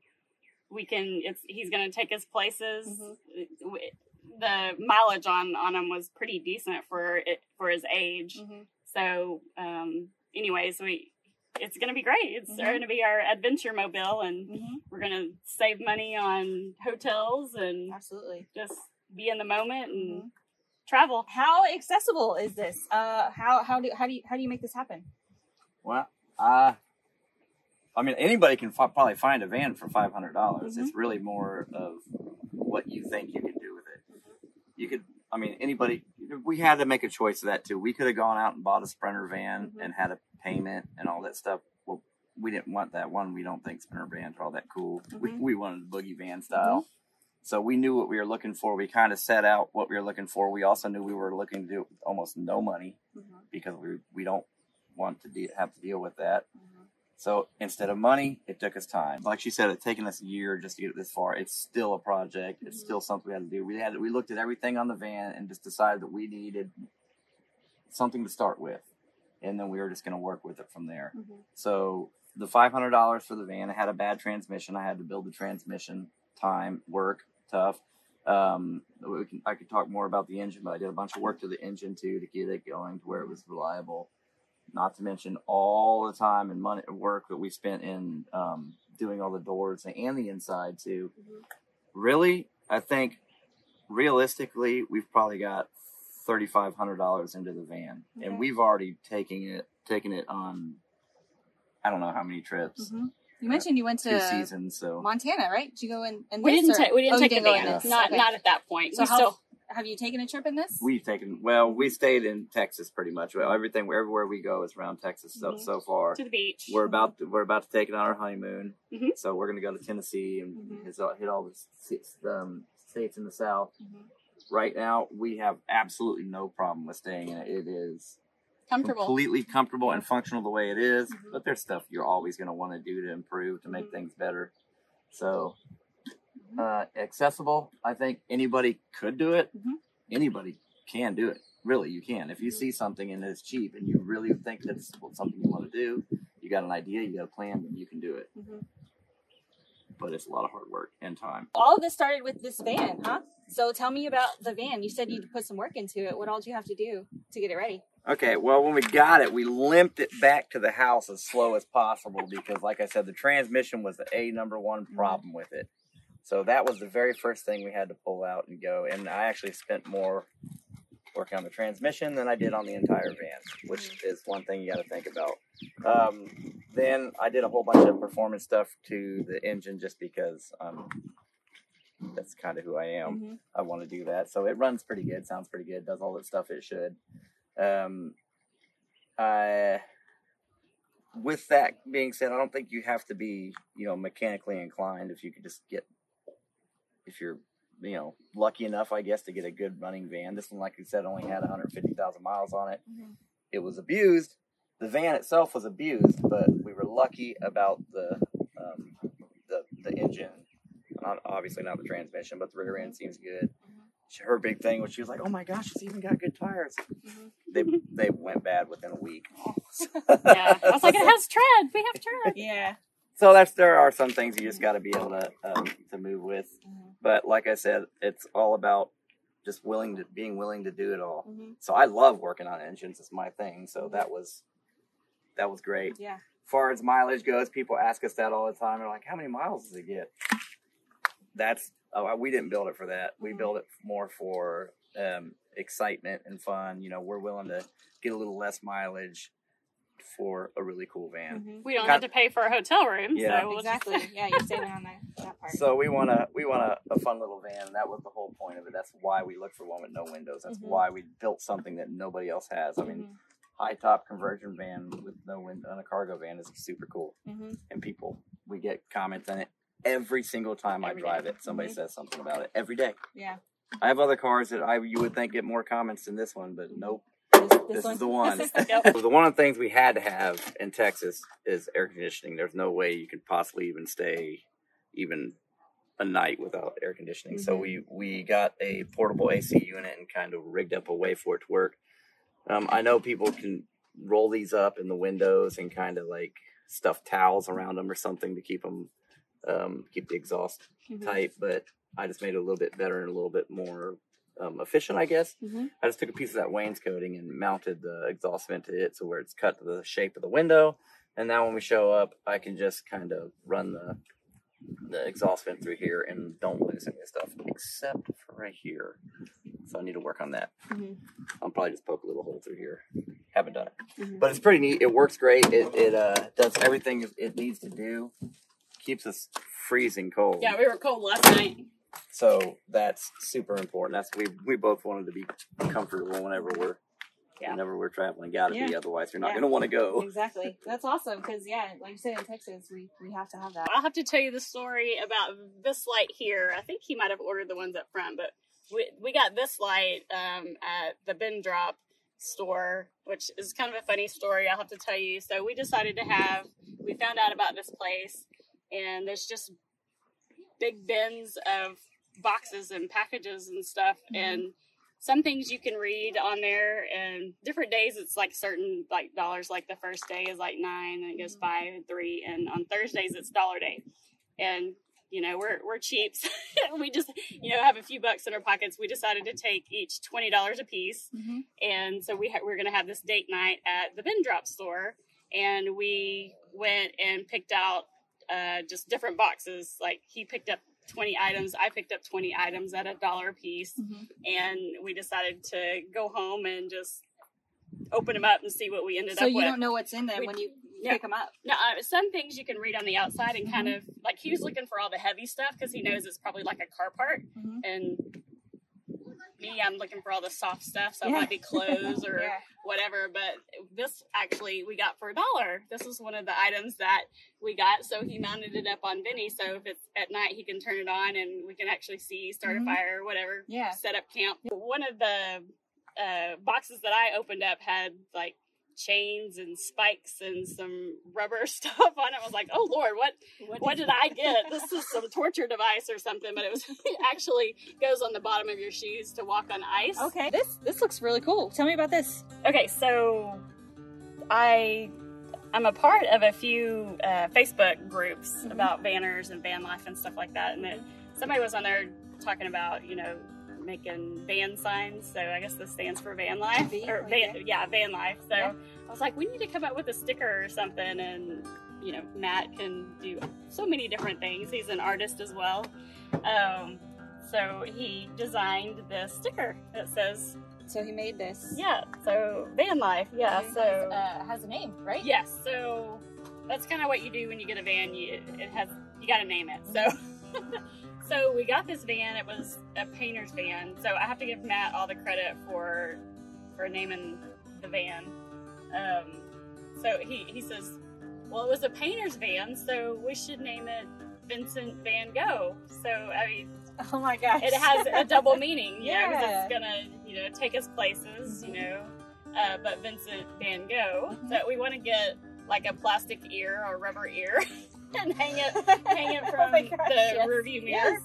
we can. It's he's going to take us places. Mhm. W- The mileage on on him was pretty decent for it for his age. Mhm. So, um, anyways, we it's gonna be great. It's Mhm. gonna be our adventure mobile, and Mhm. we're gonna save money on hotels and Absolutely. just be in the moment and Mhm. travel. How accessible is this? Uh, how how do how do you how do you make this happen? Well, uh, I mean, anybody can fi- probably find a van for five hundred dollars. It's really more of what you think you can do with it. you could. I mean, anybody. We had to make a choice of that too. We could have gone out and bought a Sprinter van Mhm. and had a payment and all that stuff. Well, we didn't want that one. We don't think Sprinter vans are all that cool. We, Mhm. we wanted the boogie van style. So we knew what we were looking for. We kind of set out what we were looking for. We also knew we were looking to do it with almost no money Mhm. because we we don't want to de- have to deal with that. So instead of money, it took us time. Like she said, it's taken us a year just to get it this far. It's still a project. It's Mhm. still something we had to do. We had we looked at everything on the van and just decided that we needed something to start with, and then we were just going to work with it from there. Mhm. So the five hundred dollars for the van. I had a bad transmission. I had to build the transmission. Time, work, tough. Um, we can, I could talk more about the engine, but I did a bunch of work to the engine too to get it going to where it was reliable. Not to mention all the time and money and work that we spent in um, doing all the doors and the inside too. Mhm. Really, I think realistically, we've probably got thirty five hundred dollars into the van, Okay. and we've already taken it taken it on. I don't know how many trips, Mhm. You mentioned you went to seasons. So Montana, right? Did you go in? in We didn't or- take we didn't oh, take the go in van. Not Okay. not at that point. So we how still have you taken a trip in this? we've taken well, we stayed in Texas pretty much. Well, everything everywhere we go is around Texas so Mhm. so far. to the beach. We're about to, we're about to take it on our honeymoon, Mhm. so we're gonna go to Tennessee and Mhm. hit, all- hit all the states, um, states in the South. Mhm. Right now, we have absolutely no problem with staying in it. It is Comfortable. completely comfortable and functional the way it is, Mhm. But there's stuff you're always going to want to do to improve to make Mhm. things better. So, uh, accessible. I think anybody could do it. Mhm. Anybody can do it. Really, you can. If you see something and it's cheap and you really think that's something you want to do, you got an idea, you got a plan, then you can do it. Mhm. But it's a lot of hard work and time. All of this started with this van, huh? So tell me about the van. You said you put some work into it. What all did you have to do to get it ready? Okay, well, when we got it, we limped it back to the house as slow as possible because, like I said, the transmission was the a number one problem with it. So that was the very first thing we had to pull out and go. And I actually spent more working on the transmission than I did on the entire van, which is one thing you got to think about. Um, then I did a whole bunch of performance stuff to the engine just because um, that's kind of who I am. Mhm. I want to do that. So it runs pretty good, sounds pretty good, does all the stuff it should. Um, I, with that being said, I don't think you have to be, you know, mechanically inclined if you could just get, if you're, you know, lucky enough, I guess, to get a good running van. This one, like you said, only had 150,000 miles on it. Mhm. It was abused. The van itself was abused, but we were lucky about the um, the the engine. Not obviously not the transmission, but the rear end seems good. She- Her big thing was she was like, "Oh my gosh, it's even got good tires." Mhm. They they went bad within a week. (laughs) yeah, I was like, it (laughs) has tread. We have tread. Yeah. So that's there are some things you just got to be able to um, to move with. Mhm. But like I said, it's all about just willing to being willing to do it all. Mhm. So I love working on engines; it's my thing. So that was that was great. Yeah. far as mileage goes, people ask us that all the time. They're like, "How many miles does it get?" That's oh, we didn't build it for that. We Mhm. build it more for um, excitement and fun. You know, we're willing to get a little less mileage for a really cool van. Mhm. We don't Got- have to pay for a hotel room. Yeah. so we'll just- Exactly. (laughs) Yeah, you're saving on that, that part. So we want to we want a, a fun little van, that was the whole point of it. That's why we look for one with no windows. That's Mhm. why we built something that nobody else has. I mean, Mhm. high top conversion van with no window on a cargo van is super cool. Mhm. and people we get comments on it every single time Every I drive day. it. Somebody Mhm. says something about it every day. Yeah. I have other cars that I you would think get more comments than this one, but nope. (laughs) This, This, one? is the (laughs) one. Yep. the one of the things we had to have in Texas is air conditioning. There's no way you could possibly even stay even a night without air conditioning. So Mhm. we we got a portable AC unit and kind of rigged up a way for it to work. Um, I know people can roll these up in the windows and kind of like stuff towels around them or something to keep them um, keep the exhaust Mhm. tight, but I just made it a little bit better and a little bit more um, efficient, I guess. Mhm. I just took a piece of that wainscoting and mounted the exhaust vent to it so where it's cut to the shape of the window. And now when we show up, I can just kind of run the the exhaust vent through here and don't lose any of the stuff except for right here. So I need to work on that. Mhm. I'll probably just poke a little hole through here. Haven't done it, Mhm. but it's pretty neat. It works great. It it uh, does everything it needs to do. Keeps us freezing cold. Yeah, we were cold last night. So that's super important. That's we we both wanted to be comfortable whenever we're Yeah. whenever we're traveling. Got to be, otherwise you're not Yeah. going to want to go. Exactly. That's awesome because yeah, like you said in Texas, we we have to have that. I'll have to tell you the story about this light here. I think he might have ordered the ones up front, but we we got this light um, at the bin drop store, which is kind of a funny story. I'll have to tell you. So we decided to have. We found out about this place, and there's just big bins of boxes and packages and stuff, and some things you can read on there and different days it's like certain like dollars like the first day is like nine and it goes five and three and on thursdays it's dollar day. And you know we're we're cheap (laughs) we just you know have a few bucks in our pockets. We decided to take each twenty dollars a piece Mhm. and so we ha- we're gonna have this date night at the bin drop store and we went and picked out uh, just different boxes like he picked up 20 items i picked up 20 items at a dollar a piece Mhm. and we decided to go home and just open them up and see what we ended So up you with. don't know what's in them We- when you Yeah. pick them up. Now, uh, some things you can read on the outside and kind of like he was looking for all the heavy stuff because he knows it's probably like a car part, Mhm. and me, I'm looking for all the soft stuff, so it might be (laughs) clothes or Yeah. whatever. But this actually we got for a dollar. This was one of the items that we got, so he mounted it up on Vinny. So if it's at night, he can turn it on and we can actually see start Mhm. a fire or whatever. Yeah. set up camp. One of the uh, boxes that I opened up had like chains and spikes and some rubber (laughs) stuff on it. I was like, oh Lord, what what did I get? (laughs) This is some torture device or something, but it was (laughs) it actually goes on the bottom of your shoes to walk on ice. Okay. This this looks really cool. Tell me about this. Okay, so I I'm a part of a few uh, Facebook groups Mhm. about banners and van life and stuff like that, and then somebody was on there talking about you know making van signs. So I guess this stands for van life or van, that. yeah, van life. So Yeah. I was like, we need to come up with a sticker or something, and you know Matt can do so many different things. He's an artist as well. Um, so he designed this sticker that says So he made this. yeah, so van life. Yeah, so has, uh, has a name, right? yes, so that's kind of what you do when you get a van. You it has you got to name it. So (laughs) so we got this van. It was a painter's van. So I have to give Matt all the credit for for naming the van. Um, so he he says, well, it was a painter's van, so we should name it Vincent Van Gogh. So I mean, Oh my gosh. it has a double (laughs) meaning, you know, 'cause Yeah. it's gonna, you know, take us places, you know. Uh, but Vincent Van Gogh, Mhm. so we want to get like a plastic ear or rubber ear (laughs) (laughs) and hang it, (laughs) hang it Oh from my gosh, the yes. rearview mirror. Yes.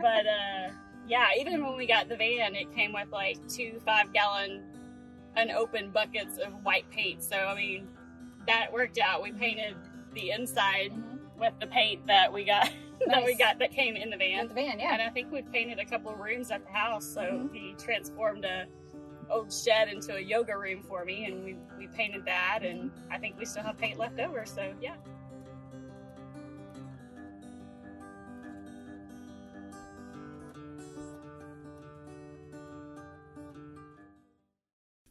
But uh, yeah, even when we got the van, it came with like two five gallon unopened buckets of white paint. So I mean, that worked out. We painted the inside Mhm. with the paint that we got (laughs) that we got that came in the van. And the van, yeah. And I think we've painted a couple of rooms at the house. So Mhm. he transformed a old shed into a yoga room for me, and we we painted that. And I think we still have paint left over. So yeah.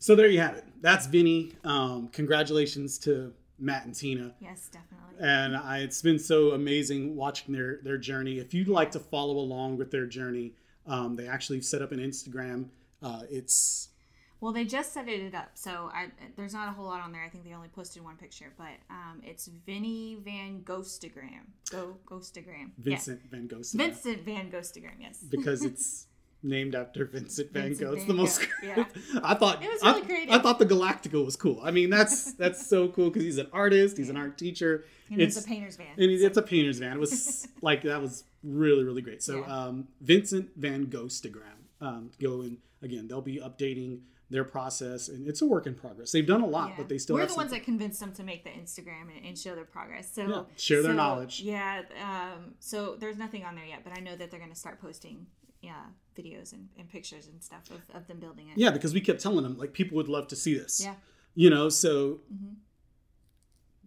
So there you have it. That's Vinny. Um, congratulations to Matt and Tina. Yes, definitely. And I, it's been so amazing watching their their journey. If you'd like to follow along with their journey, um, they actually set up an Instagram. Uh, it's Well, they just set it up, so I, there's not a whole lot on there. I think they only posted one picture, but um, it's Vinny Van Ghostagram. Go Ghostagram. Vincent Van Gogh. Yeah. Vincent Van Ghostagram. Yes. because (laughs) it's named after Vincent Van Vincent Gogh. It's the most. Yeah. (laughs) I thought It was I- really creative. I, thought the Galactica was cool. I mean, that's (laughs) that's so cool because he's an artist. He's an art teacher. and it's, it's- a painter's van. and it's a painter's van. It was (laughs) like that was really really great. So Yeah. um, Vincent Van Ghostagram. Um, go and again, they'll be updating their process, and it's a work in progress. They've done a lot, Yeah. but they still We're the ones that convinced them to make the Instagram and, and show their progress. So Yeah, share their so, knowledge. Yeah. Um, so there's nothing on there yet, but I know that they're going to start posting yeah videos and, and pictures and stuff of, of them building it. Yeah, because we kept telling them like people would love to see this. Yeah. You know, so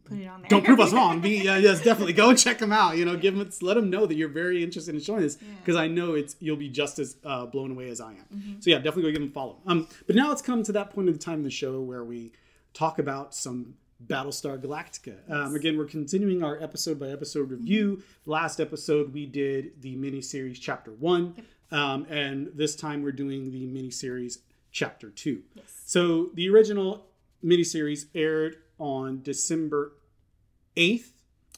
Put it on there. don't prove us wrong. Be yeah, yes, (laughs) definitely go check them out. You know, give them let them know that you're very interested in showing this Yeah. because I know it's you'll be just as uh, blown away as I am. Mm-hmm. So yeah, definitely go give them a follow. Um, but now let's come to that point of the time in the show where we talk about some Battlestar Galactica. Um, again, we're continuing our episode by episode review. Last episode, we did the miniseries chapter one, um, and this time we're doing the miniseries chapter two. Yes. So the original miniseries aired on December 8th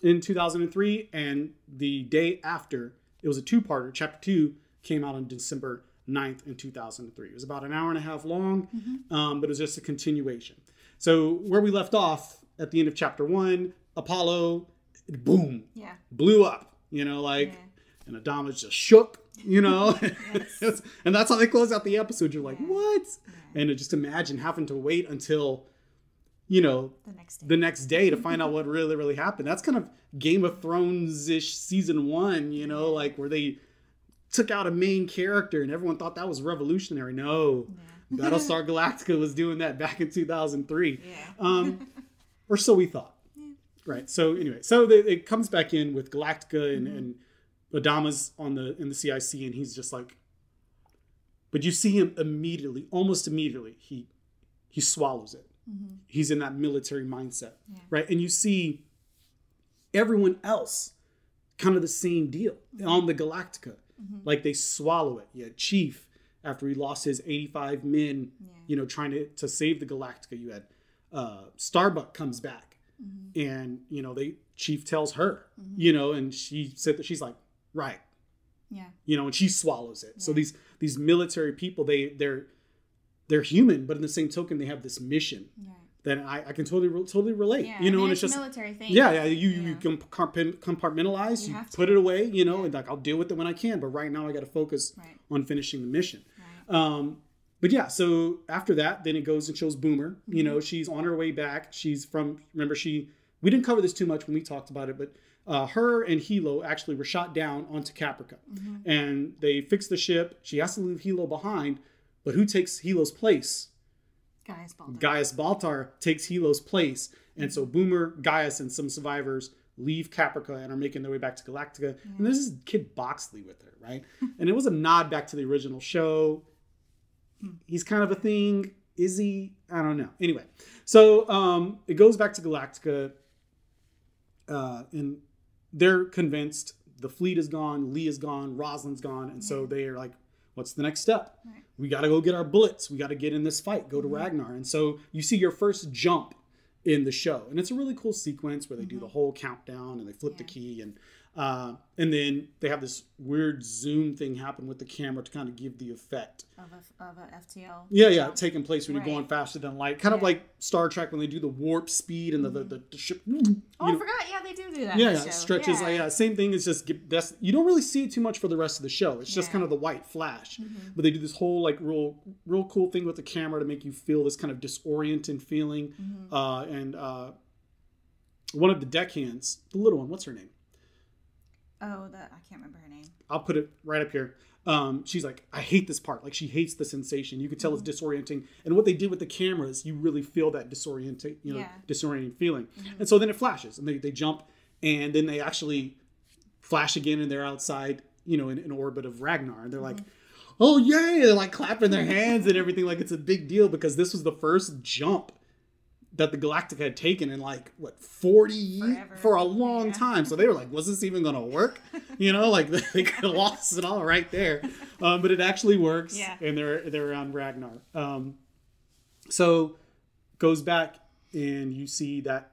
in 2003, and the day after, it was a two parter. Chapter two came out on December 9th in 2003. It was about an hour and a half long, um, but it was just a continuation. So where we left off at the end of chapter one, Apollo, boom, Yeah. blew up, you know, like, Yeah. And Adamas just shook, you know, (laughs) and that's how they close out the episode. You're like, Yeah. what? And just imagine having to wait until, you know, The next day. the next day to find out what really, really happened. That's kind of Game of Thrones ish season one, you know, like where they took out a main character and everyone thought that was revolutionary. No, Battlestar (laughs) Galactica was doing that back in 2003 yeah. um, (laughs) or so we thought. Right. So anyway, so the, it comes back in with Galactica and, and Adama's on the in the CIC, and he's just like, but you see him immediately, almost immediately, he he swallows it. Mm-hmm. He's in that military mindset, Yeah. right? And you see everyone else kind of the same deal mm-hmm. on the Galactica, mm-hmm. like they swallow it. Yeah, Chief after he lost his 85 men, you know, trying to to save the Galactica. You had uh, Starbuck comes back, and you know they Chief tells her, you know, and she said that she's like, right, Yeah. you know, and she swallows it. So these these military people, they they're they're human, but in the same token, they have this mission Yeah. that I, I can totally totally relate. Yeah. you know, mean, and it's, a just military thing. yeah, yeah. You you Yeah. compartment- compartmentalize, You you, put it away, you know, Yeah. and like I'll deal with it when I can. But right now, I got to focus Right. on finishing the mission. Right. Um, but yeah, so after that, then it goes and shows Boomer. You Mm-hmm. know, she's on her way back. She's from. Remember, she. We didn't cover this too much when we talked about it, but uh, her and Helo actually were shot down onto Caprica, Mm-hmm. and they fixed the ship. She has to leave Helo behind, but who takes Helo's place? Gaius Baltar. Gaius Baltar takes Helo's place, and so Boomer, Gaius, and some survivors leave Caprica and are making their way back to Galactica. And there's this kid Boxey with her, right? (laughs) and it was a nod back to the original show. He's kind of a thing. Is he? I don't know. Anyway, so um, it goes back to Galactica, uh, and they're convinced the fleet is gone, Lee is gone, Roslin's gone, and so they are like, "What's the next step? Right. We got to go get our bullets. We got to get in this fight. Go to mm-hmm. Ragnar." And so you see your first jump in the show, and it's a really cool sequence where they do mm-hmm. the whole countdown and they flip the key, and uh, and then they have this weird zoom thing happen with the camera to kind of give the effect. of a, of a FTL. Yeah, yeah, taking place when you're Right. going faster than light, kind of like Star Trek when they do the warp speed and the the, the, the ship. Oh, I know, forgot. Yeah, they do do that. yeah, yeah, stretches. Yeah. yeah, same thing. It's just that's you don't really see it too much for the rest of the show. It's just Yeah. kind of the white flash, Mhm. but they do this whole like real, real cool thing with the camera to make you feel this kind of disorienting feeling. Mhm. Uh, and uh, one of the deckhands, the little one, what's her name? Oh, the I can't remember her name. I'll put it right up here. Um, she's like, I hate this part. Like she hates the sensation. You can tell it's mm-hmm. disorienting. And what they did with the cameras, you really feel that disorienting, you know, Yeah. disorienting feeling. Mm-hmm. And so then it flashes, and they, they jump, and then they actually flash again, and they're outside, you know, in an orbit of Ragnar, and they're like, mm-hmm. oh yay! They're like clapping their hands and everything, like it's a big deal because this was the first jump that the Galactica had taken in like what 40 years Forever. for a long Yeah. time. So they were like, was this even gonna work? (laughs) You know, like (laughs) they could have lost it all right there. Um, but it actually works. Yeah. And they're they're around Ragnar. Um, so goes back and you see that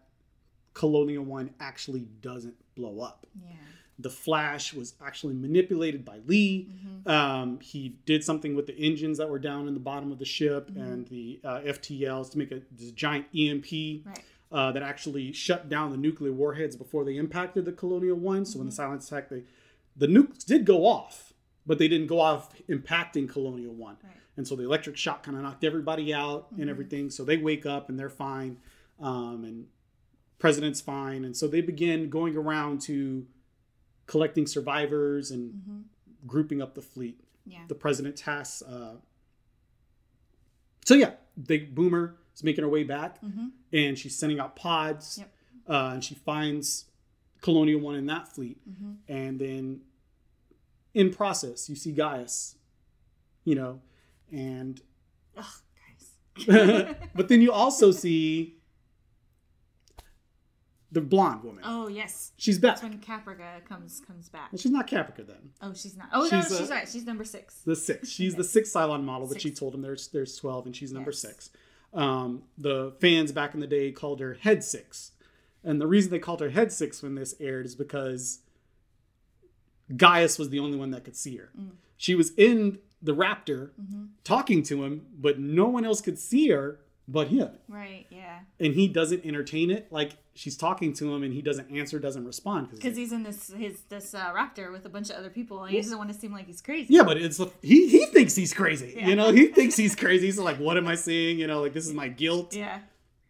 Colonial One actually doesn't blow up. Yeah. The Flash was actually manipulated by Lee. Mm-hmm. Um, he did something with the engines that were down in the bottom of the ship Mm-hmm. and the uh, FTLs to make a this giant EMP Right. uh, that actually shut down the nuclear warheads before they impacted the Colonial One. So when Mm-hmm. the Cylons attack, they the nukes did go off, but they didn't go off impacting Colonial One. Right. And so the electric shock kind of knocked everybody out and everything. So they wake up and they're fine, um, and president's fine. And so they begin going around to collecting survivors and Mm-hmm. grouping up the fleet. Yeah. The president tasks. Uh, so yeah, the Boomer is making her way back, Mm-hmm. and she's sending out pods. Yep. Uh, and she finds Colonial One in that fleet, Mm-hmm. and then in process, you see Gaius. You know, and Ugh, (laughs) but then you also see the blonde woman. Oh yes, she's back. that's when Caprica comes comes back. Well, she's not Caprica then. Oh, she's not. Oh no, She's, she's uh, right. She's number six. The six. She's the sixth Cylon model that she told him there's there's twelve, and she's number Yes. six. Um, the fans back in the day called her Head Six, and the reason they called her Head Six when this aired is because Gaius was the only one that could see her. Mm. She was in the Raptor Mm-hmm. talking to him, but no one else could see her but him. Right. Yeah. And he doesn't entertain it. Like she's talking to him, and he doesn't answer, doesn't respond. Because he's in this his this uh, raptor with a bunch of other people, and he doesn't want to seem like he's crazy. Yeah, but it's he he thinks he's crazy. Yeah. You know, he thinks he's crazy. He's like, what am I seeing? You know, like this is my guilt. Yeah.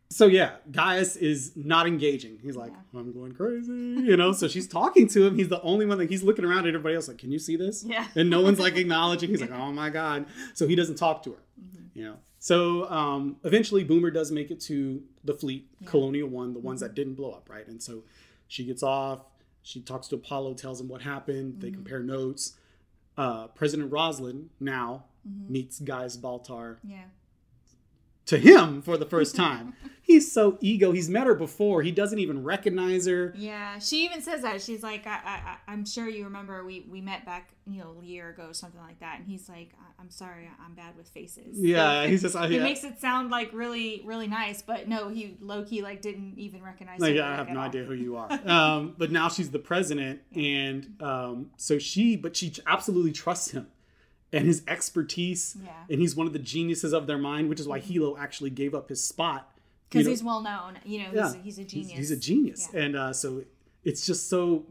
So yeah, Gaius is not engaging. He's like, I'm going crazy. You know, so she's talking to him. He's the only one that he's looking around at everybody else like, can you see this? Yeah. And no one's like (laughs) acknowledging. He's like, oh my god. So he doesn't talk to her. Mm-hmm. You know. So um, eventually, Boomer does make it to the fleet, Colonial One, the ones Mm-hmm. that didn't blow up, right? And so she gets off. She talks to Apollo, tells him what happened. Mm-hmm. They compare notes. Uh, President Roslin now Mm-hmm. meets Gaius Baltar Yeah. To him for the first (laughs) time. He's so ego. He's met her before. He doesn't even recognize her. Yeah, she even says that. She's like, I, I, I'm sure you remember we, we met back, you know, a year ago, or something like that. And he's like, I, I'm sorry, I'm bad with faces. Yeah, (laughs) he's just- he yeah. makes it sound like really, really nice, but no, he low key like didn't even recognize. Like, I have no all. idea who you are. (laughs) Um, but now she's the president, and um, so she, but she absolutely trusts him and his expertise. Yeah. And he's one of the geniuses of their mind, which is why Helo actually gave up his spot. because he's well known. You know, he's, yeah, he's a genius. He's, a genius, Yeah. and uh, so it's just so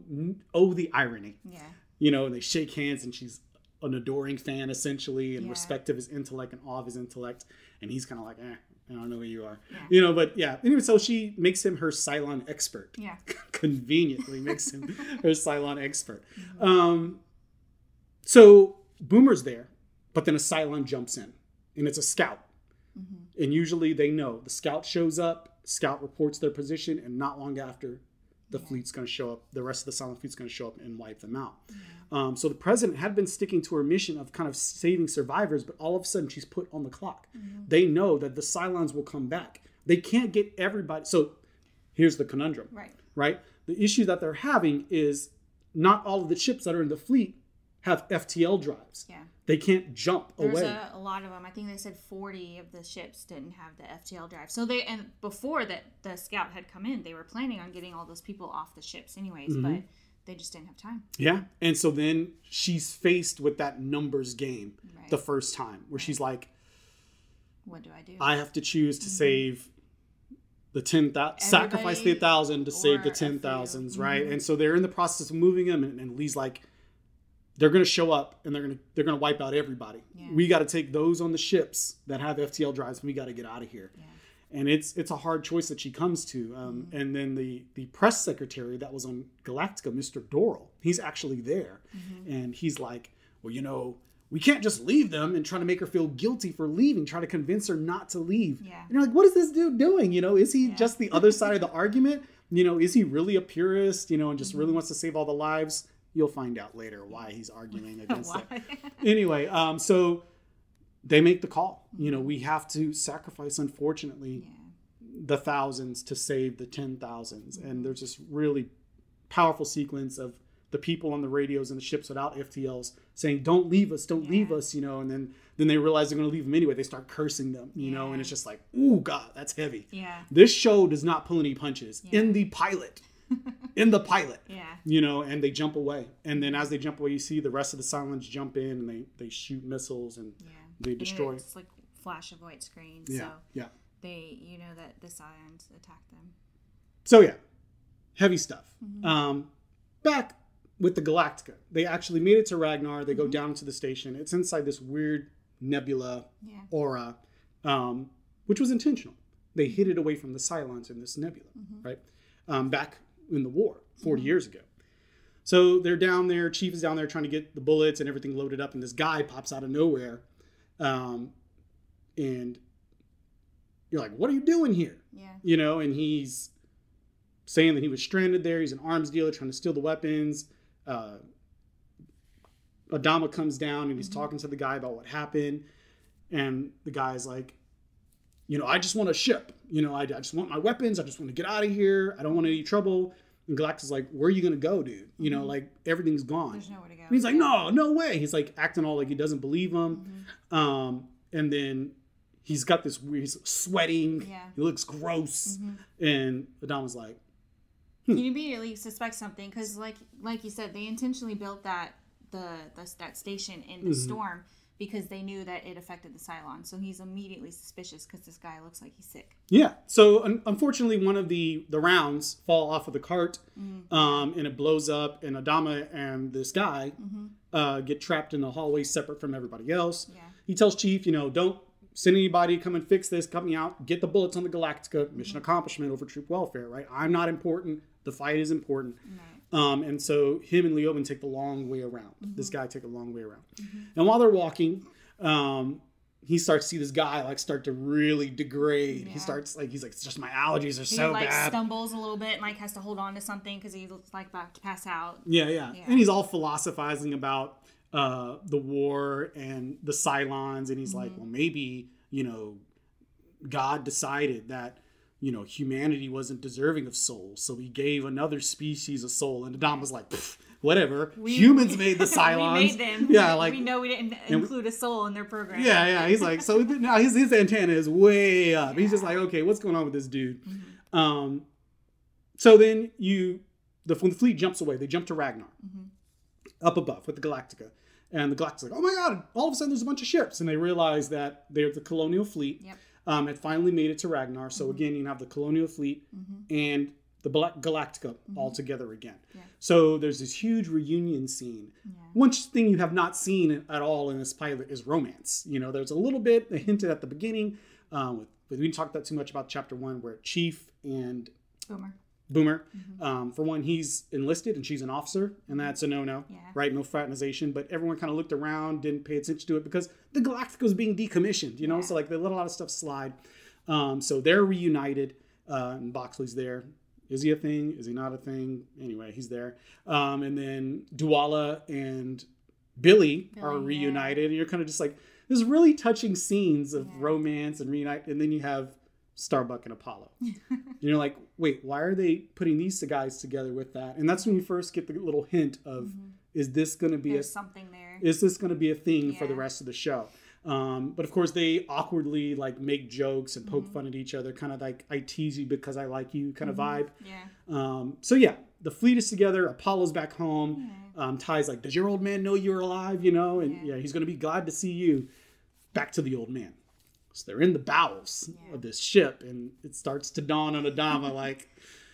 oh the irony. Yeah. you know, and they shake hands, and she's an adoring fan essentially, and Yeah. respect of his intellect and awe of his intellect, and he's kind of like, eh, I don't know who you are, you know. But yeah, anyway, so she makes him her Cylon expert. Yeah. (laughs) Conveniently makes him (laughs) her Cylon expert. Mm-hmm. Um, so Boomer's there, but then a Cylon jumps in, and it's a scout. Mm-hmm. And usually they know the scout shows up, scout reports their position, and not long after, the fleet's going to show up. The rest of the Cylon Fleet's going to show up and wipe them out. Um, so the president had been sticking to her mission of kind of saving survivors, but all of a sudden she's put on the clock. They know that the Cylons will come back. They can't get everybody. So here's the conundrum Right. right? The issue that they're having is not all of the ships that are in the fleet have FTL drives. Yeah. They can't jump There's away. a, a lot of them. I think they said 40 of the ships didn't have the FTL drive. So they and before that the scout had come in, they were planning on getting all those people off the ships anyways, Mm-hmm. but they just didn't have time. Yeah. And so then she's faced with that numbers game Right. the first time where she's like, What do I do? I have to choose to save the 10,000, sacrifice the 1,000 to save the a few. 10,000s, right? And so they're in the process of moving them and, and Lee's like, they're going to show up and they're going to they're going to wipe out everybody. Yeah. We got to take those on the ships that have FTL drives and we got to get out of here. Yeah. and it's it's a hard choice that she comes to. Um, mm-hmm. And then the the press secretary that was on Galactica, Mr. Doral, he's actually there, mm-hmm. and he's like, well, you know, we can't just leave them and try to make her feel guilty for leaving, try to convince her not to leave. Yeah. And you're like, what is this dude doing? You know, is he just the other side of the argument? You know, is he really a purist? You know, and just mm-hmm. really wants to save all the lives? You'll find out later why he's arguing (laughs) against it. anyway, um, so they make the call. You know, we have to sacrifice, unfortunately, the thousands to save the ten thousands. And there's this really powerful sequence of the people on the radios and the ships without FTLs saying, "Don't leave us, don't leave us," you know. And then then they realize they're going to leave them anyway. They start cursing them, you know, and it's just like, "Ooh, God, that's heavy." Yeah. This show does not pull any punches in the pilot. In the pilot (laughs) Yeah. you know, and they jump away. And then as they jump away, you see the rest of the Cylons jump in and they they shoot missiles and Yeah. they And destroy. It's like flash of white screen. Yeah, So yeah. they, you know, that the Cylons attack them. So yeah, heavy stuff. Mm-hmm. Um, back with the Galactica, they actually made it to Ragnar. They go Mm-hmm. down to the station. It's inside this weird nebula Yeah. aura, um, which was intentional. They hid it away from the Cylons in this nebula, Mm-hmm. right? Um, back in the war 40 years ago. So they're down there. Chief is down there trying to get the bullets and everything loaded up, and this guy pops out of nowhere, um, and you're like, "What are you doing here?" Yeah. you know, and he's saying that he was stranded there. He's an arms dealer trying to steal the weapons. Uh, Adama comes down and he's talking to the guy about what happened, and the guy's like, you know, I just want to ship. You know, I, I just want my weapons. I just want to get out of here. I don't want any trouble. And Galactus is like, where are you gonna go, dude? You know, like everything's gone. There's nowhere to go. And he's like, no, no way. He's like acting all like he doesn't believe him. Um, and then he's got this weird, he's sweating. Yeah. He looks gross. And Adama's like, you immediately suspect something because like like you said they intentionally built that the, the that station in the Mm-hmm. storm because they knew that it affected the cylon so he's immediately suspicious because this guy looks like he's sick yeah. So un- unfortunately, one of the the rounds fall off of the cart, um, and it blows up. And Adama and this guy uh, get trapped in the hallway, separate from everybody else. Yeah. He tells Chief, you know, don't send anybody come and fix this. Cut me out. Get the bullets on the Galactica. Mission accomplishment over troop welfare. Right. I'm not important. The fight is important. Um, and so him and Leoben take the long way around. This guy take a long way around. And while they're walking, um, he starts to see this guy like start to really degrade. He starts like he's like, it's just my allergies are he so like bad. stumbles a little bit and like has to hold on to something because he's like about to pass out Yeah, yeah, Yeah. And he's all philosophizing about uh, the war and the Cylons, and he's like, Mm-hmm. well, maybe you know, God decided that you know humanity wasn't deserving of souls, so he gave another species a soul. And Adam was like, "Pff, whatever. Humans made the Cylons. (laughs) we made them (laughs) Yeah, like we know we didn't and we- include a soul in their program yeah, yeah. He's like, so now his, his antenna is way up. He's just like, okay, what's going on with this dude? Um, so then you, the when the fleet jumps away, they jump to Ragnar, up above with the Galactica, and the Galactica's like, oh my god! All of a sudden, there's a bunch of ships, and they realize that they're the colonial fleet. Yep. Um, it finally made it to Ragnar. So again, you have the colonial fleet and the Black Galactica all together again. Yeah. So there's this huge reunion scene. One thing you have not seen at all in this pilot is romance. You know, there's a little bit they hinted at the beginning, um, with, but we didn't talk that too much about chapter one, where Chief and boomer Boomer, um, for one, he's enlisted and she's an officer, and that's a no-no, Yeah. right? No fraternization. But everyone kind of looked around, didn't pay attention to it because the Galactica was being decommissioned, you know. So like they let a lot of stuff slide. Um, so they're reunited, uh, and Boxey's there. Is he a thing? Is he not a thing? Anyway, he's there. Um, and then Duala and Billy, are Billy, yeah. reunited, and you're kind of just like there's really touching scenes of romance and reunite, and then you have Starbuck and Apollo. (laughs) and you're like, wait, why are they putting these two guys together with that? And that's when you first get the little hint of, is this going to be a something there is this going to be a thing for the rest of the show? Um, but of course, they awkwardly like make jokes and Mm-hmm. poke fun at each other, kind of like I tease you because I like you kind of vibe. yeah Um, so yeah, the fleet is together. Apollo's back home. Um, Tigh's like, "Does your old man know you're alive?" You know, and yeah, Yeah. he's gonna be glad to see you. Back to the old man. So they're in the bowels Yeah. of this ship, and it starts to dawn on Adama (laughs) like,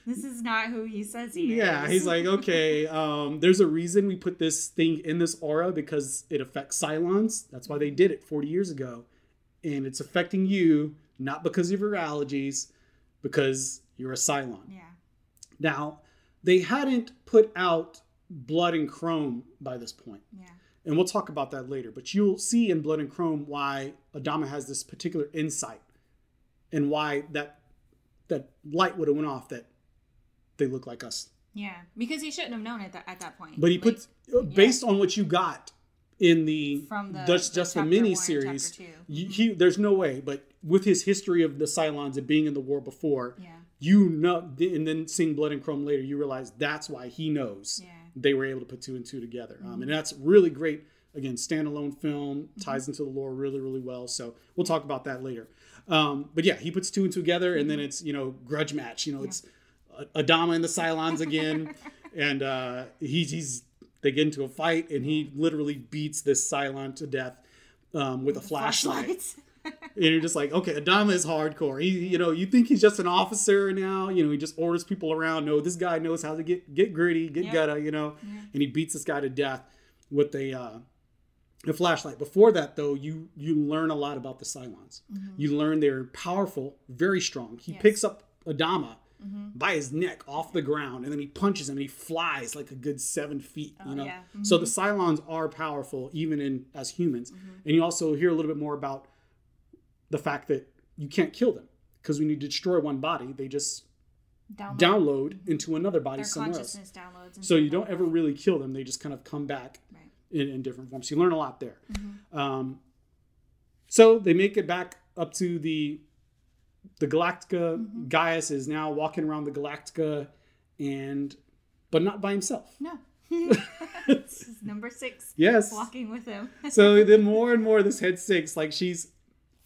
this is not who he says he yeah, is Yeah, he's like, (laughs) okay, um, there's a reason we put this thing in this aura because it affects Cylons. That's why they did it 40 years ago, and it's affecting you not because of your allergies, because you're a Cylon. yeah Now, they hadn't put out Blood and Chrome by this point. yeah And we'll talk about that later. But you'll see in Blood and Chrome why Adama has this particular insight and why that that light would have went off that they look like us. yeah because he shouldn't have known it that, at that point But he Like, puts uh, based on what you got in the From the- just, the just the mini series. two. Mm-hmm. He, there's no way. But with his history of the Cylons and being in the war before, yeah you know, and then seeing Blood and Chrome later, you realize that's why he knows Yeah. They were able to put two and two together. Um, and that's really great. Again, standalone film ties into the lore really, really well. So we'll talk about that later. Um, but yeah, he puts two and two together, and then it's you know grudge match. You know, it's A- Adama and the Cylons again, (laughs) and uh, he's he's they get into a fight, and he literally beats this Cylon to death um, with a flashlight. And you're just like, okay, Adama is hardcore. He, you know, you think he's just an officer now. You know, he just orders people around. No, this guy knows how to get get gritty, get Yeah. gutta. You know, and he beats this guy to death with a uh, a flashlight. Before that, though, you you learn a lot about the Cylons. Mm-hmm. You learn they're powerful, very strong. He Yes. picks up Adama mm-hmm. by his neck off the ground, and then he punches him, and he flies like a good seven feet. Oh, you Oh, know, yeah. so mm-hmm. the Cylons are powerful even in as humans. And you also hear a little bit more about the fact that you can't kill them because when you destroy one body, they just Download, download into another body their somewhere else. downloads. So you don't ever really kill them; they just kind of come back Right. in, in different forms. You learn a lot there. Um, so they make it back up to the the Galactica, Mm-hmm. Gaius is now walking around the Galactica, and but not by himself. No. (laughs) (laughs) this is number six. Yes. Walking with him. so (laughs) the more and more this head six, like she's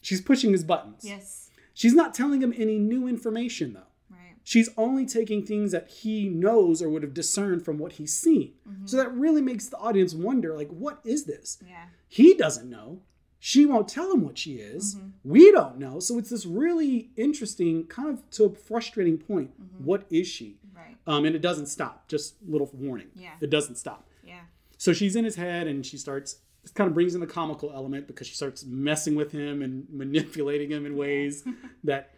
she's pushing his buttons. yes. She's not telling him any new information though. Right. She's only taking things that he knows or would have discerned from what he's seen. Mm-hmm. So that really makes the audience wonder, like, what is this? Yeah. He doesn't know. She won't tell him what she is. Mm-hmm. We don't know. So it's this really interesting, kind of to a frustrating point. Mm-hmm. What is she? Right. Um, and it doesn't stop. Just little warning. Yeah. It doesn't stop. Yeah. So she's in his head and she starts, it kind of brings in the comical element because she starts messing with him and manipulating him in ways (laughs) that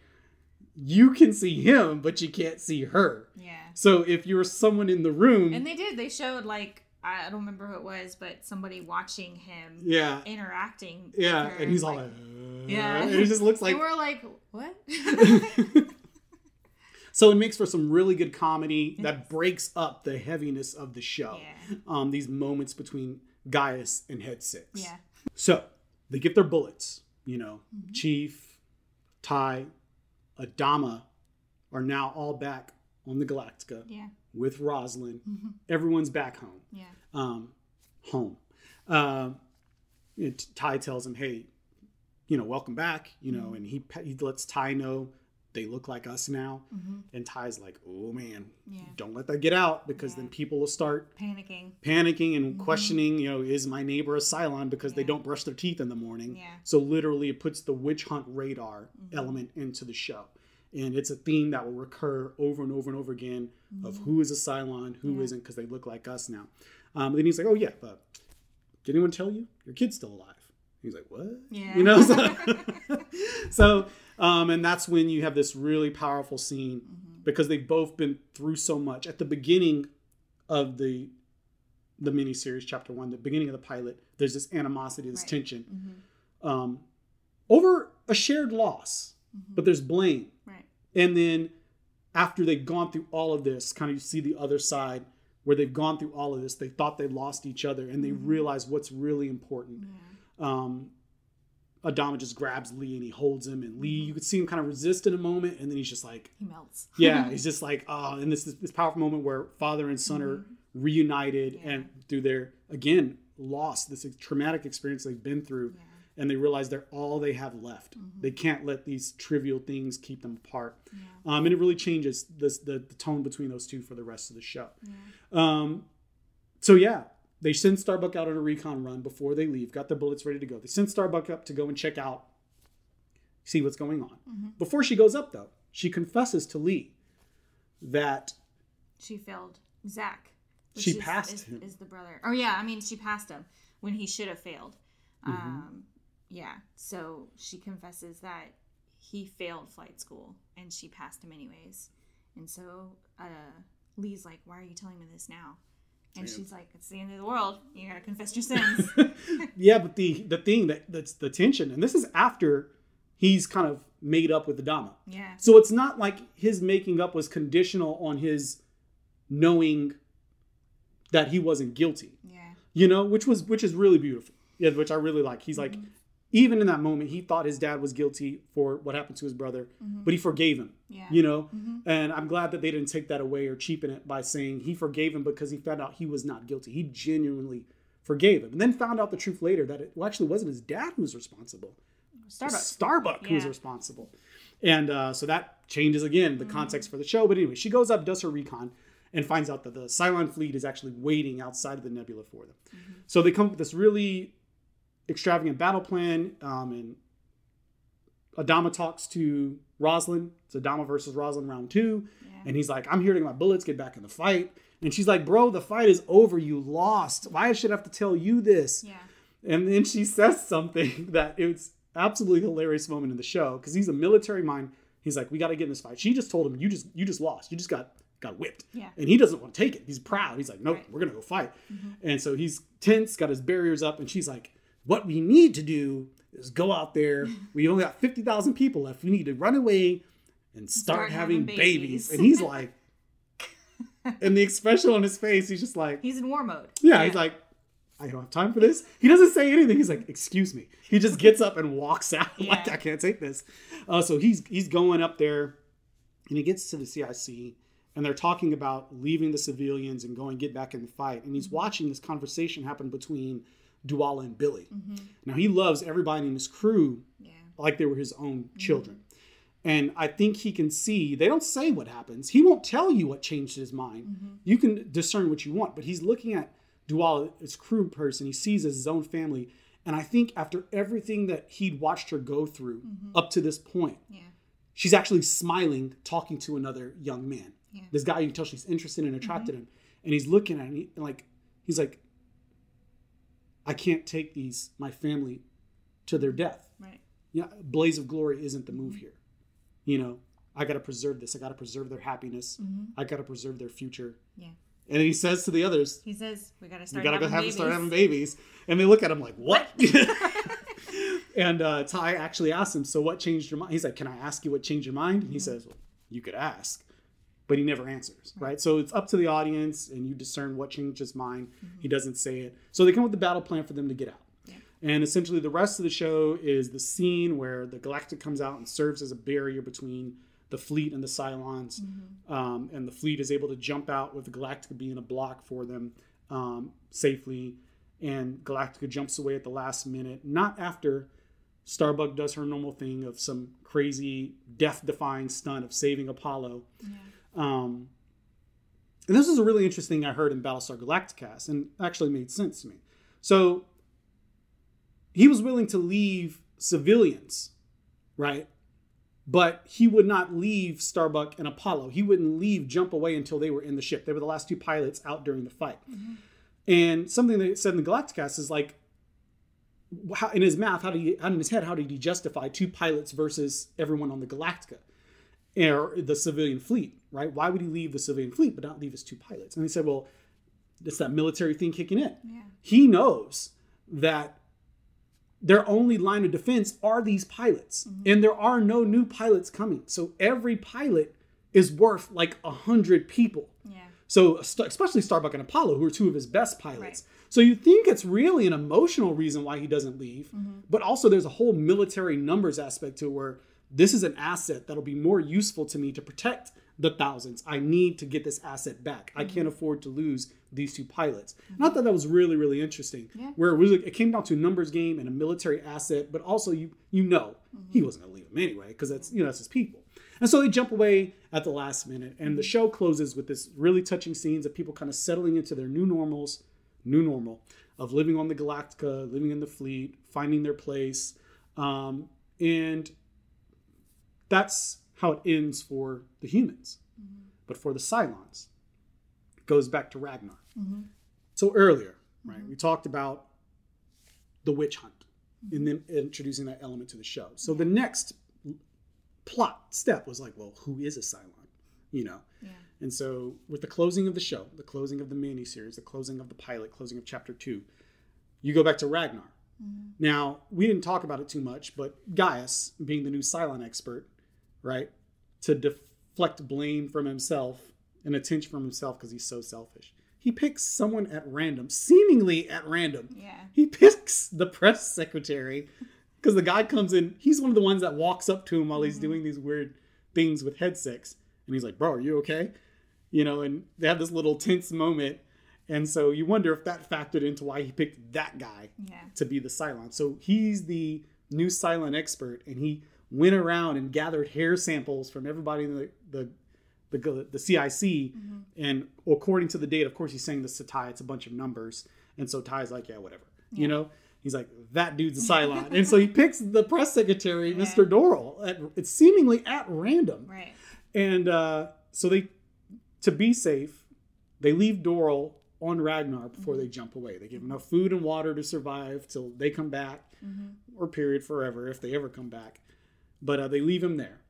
you can see him, but you can't see her. Yeah. So if you're someone in the room, And they did. They showed like I don't remember who it was, but somebody watching him yeah, interacting. yeah, and he's all like, Yeah. and it just looks (laughs) like and we're like, what? (laughs) so it makes for some really good comedy that breaks up the heaviness of the show. Yeah. Um, these moments between Gaius and Head Six. yeah. So they get their bullets. You know, Mm-hmm. Chief, Tigh, Adama are now all back on the Galactica Yeah. with Roslin. Mm-hmm. Everyone's back home. Yeah. Um, home. Um, you know, Tigh tells him, "Hey, you know, welcome back." You know, and he he lets Tigh know they look like us now. Mm-hmm. And Tigh's like, "Oh man, Yeah. don't let that get out because Yeah. then people will start Panicking. panicking and mm-hmm. questioning, you know, is my neighbor a Cylon because they don't brush their teeth in the morning. Yeah. So literally it puts the witch hunt radar mm-hmm. element into the show. And it's a theme that will recur over and over and over again of who is a Cylon, who Yeah. not because they look like us now. Um, then he's like, oh yeah, but did anyone tell you your kid's still alive? He's like, what? Yeah. You know? So, (laughs) (laughs) so um, and that's when you have this really powerful scene because they've both been through so much. At the beginning of the the miniseries, chapter one, the beginning of the pilot, there's this animosity, this Right. tension um, over a shared loss, but there's blame. Right. And then after they've gone through all of this, kind of you see the other side where they've gone through all of this. They thought they lost each other, and they realize what's really important. Um, Adama just grabs Lee and he holds him, and Lee, you could see him kind of resist in a moment, and then he's just like, He melts. (laughs) yeah, (laughs) he's just like, oh, and this is this powerful moment where father and son are reunited and through their again loss, this traumatic experience they've been through, and they realize they're all they have left. They can't let these trivial things keep them apart, um, and it really changes this, the the tone between those two for the rest of the show. Um, so yeah, they send Starbuck out on a recon run before they leave. Got their bullets ready to go. They send Starbuck up to go and check out, see what's going on. Before she goes up though, she confesses to Lee that She failed Zak. which She is, passed is, him. is the brother. Oh yeah, I mean she passed him when he should have failed. Mm-hmm. Um, yeah, so she confesses that he failed flight school and she passed him anyways. And so uh, Lee's like, "Why are you telling me this now?" And she's like, "It's the end of the world. You gotta confess your (laughs) sins." (laughs) yeah, but the the thing that that's the tension, and this is after he's kind of made up with Adama. yeah, So it's not like his making up was conditional on his knowing that he wasn't guilty. yeah, you know, which was which is really beautiful. Yeah, which I really like. He's Mm-hmm. Even in that moment, he thought his dad was guilty for what happened to his brother, but he forgave him. Mm-hmm. yeah, You know, and I'm glad that they didn't take that away or cheapen it by saying he forgave him because he found out he was not guilty. He genuinely forgave him, and then found out the truth later that it well, actually wasn't his dad who was responsible. Starbucks. Starbuck who's Yeah. responsible. And uh, so that changes again the context for the show. But anyway, she goes up, does her recon, and finds out that the Cylon fleet is actually waiting outside of the nebula for them. So they come up with this really extravagant battle plan. Um, and Adama talks to Roslin. It's Adama versus Roslin round two. And he's like, I'm here to get my bullets, get back in the fight. And she's like, Bro, the fight is over. You lost. Why should I have to tell you this? yeah, And then she (laughs) says something that it's absolutely hilarious moment in the show because he's a military mind. He's like, "We got to get in this fight." She just told him, "You just you just lost. You just got got whipped." Yeah. And he doesn't want to take it. He's proud. He's like, "Nope, Right. Mm-hmm. we're gonna go fight." And so he's tense, got his barriers up, and she's like, "What we need to do is go out there. We only got fifty thousand people left. We need to run away and start, Start having, having babies. babies. And he's like, (laughs) and the expression on his face, he's just like, he's in war mode. yeah, he's like, I don't have time for this. He doesn't say anything. He's like, "Excuse me." He just gets up and walks out. (laughs) like I can't take this. Uh, so he's he's going up there, and he gets to the CIC, and they're talking about leaving the civilians and going get back in the fight. And he's watching this conversation happen between Duala and Billy. Mm-hmm. Now he loves everybody in his crew Yeah. like they were his own mm-hmm. children. And I think he can see, they don't say what happens. He won't tell you what changed his mind. Mm-hmm. You can discern what you want, but he's looking at Dual, his crew person. He sees as his own family. And I think after everything that he'd watched her go through up to this point, Yeah. she's actually smiling, talking to another young man. Yeah. This guy you can tell she's interested and attracted in. And he's looking at him like, he's like, I can't take these, my family, to their death Right. yeah, blaze of glory isn't the move here. You know, I got to preserve this. I got to preserve their happiness. I got to preserve their future. Yeah. And he says to the others, He says we gotta "You start. got to have babies. start having babies." And they look at him like, "What?" (laughs) (laughs) and uh, Tigh actually asks him, "So what changed your mind?" He's like, "Can I ask you what changed your mind?" And he says, well, "You could ask." But he never answers, right? So it's up to the audience, and you discern what changed his mind. He doesn't say it. So they come up with the battle plan for them to get out. And essentially, the rest of the show is the scene where the Galactica comes out and serves as a barrier between the fleet and the Cylons. Um, and the fleet is able to jump out with the Galactica being a block for them um, safely. And Galactica jumps away at the last minute, not after Starbuck does her normal thing of some crazy death defying stunt of saving Apollo. Um, and this is a really interesting thing I heard in Battlestar Galactica, and actually made sense to me. So he was willing to leave civilians, right? But he would not leave Starbuck and Apollo. He wouldn't leave, jump away until they were in the ship. They were the last two pilots out during the fight. And something that it said in the Galacticast is like, how, in his math, how did he, in his head, how did he justify two pilots versus everyone on the Galactica? or the civilian fleet, right? Why would he leave the civilian fleet but not leave his two pilots? And he said, well, it's that military thing kicking in. Yeah. He knows that their only line of defense are these pilots, mm-hmm. and there are no new pilots coming. So every pilot is worth like a hundred people. Yeah. So especially Starbuck and Apollo, who are two of his best pilots. Right. So you think it's really an emotional reason why he doesn't leave, mm-hmm. but also there's a whole military numbers aspect to it where this is an asset that'll be more useful to me to protect the thousands. I need to get this asset back. I can't mm-hmm. afford to lose these two pilots. And I thought that was really, really interesting. Yeah. Where it, was, it came down to a numbers game and a military asset, but also you you know mm-hmm. he wasn't going to leave them anyway because that's you know that's his people. And so they jump away at the last minute, and the mm-hmm. show closes with this really touching scenes of people kind of settling into their new normals, new normal of living on the Galactica, living in the fleet, finding their place, um, and that's how it ends for the humans. Mm-hmm. But for the Cylons, it goes back to Ragnar. Mm-hmm. So earlier, right, mm-hmm. we talked about the witch hunt and then introducing that element to the show. So the next plot step was like, well, who is a Cylon? You know? Yeah. And so with the closing of the show, the closing of the miniseries, the closing of the pilot, closing of chapter two, you go back to Ragnar. Now, we didn't talk about it too much, but Gaius, being the new Cylon expert, right, to deflect blame from himself and attention from himself because he's so selfish, he picks someone at random, seemingly at random. Yeah. He picks the press secretary because the guy comes in. He's one of the ones that walks up to him while he's mm-hmm. doing these weird things with Head Six. And he's like, Bro, are you okay? You know, and they have this little tense moment. And so you wonder if that factored into why he picked that guy Yeah. to be the Cylon. So he's the new Cylon expert, and he went around and gathered hair samples from everybody in the the the, the CIC. Mm-hmm. And according to the date, of course, he's saying this to Tigh. It's a bunch of numbers, and so Tigh's like, yeah, whatever. You know, he's like, that dude's a Cylon, and so he picks the press secretary, Mr. Doral. At, it's seemingly at random. Right. And uh, so they, to be safe, they leave Doral on Ragnar before mm-hmm. they jump away. They give him enough food and water to survive till they come back, mm-hmm. or period forever if they ever come back. But uh, they leave him there.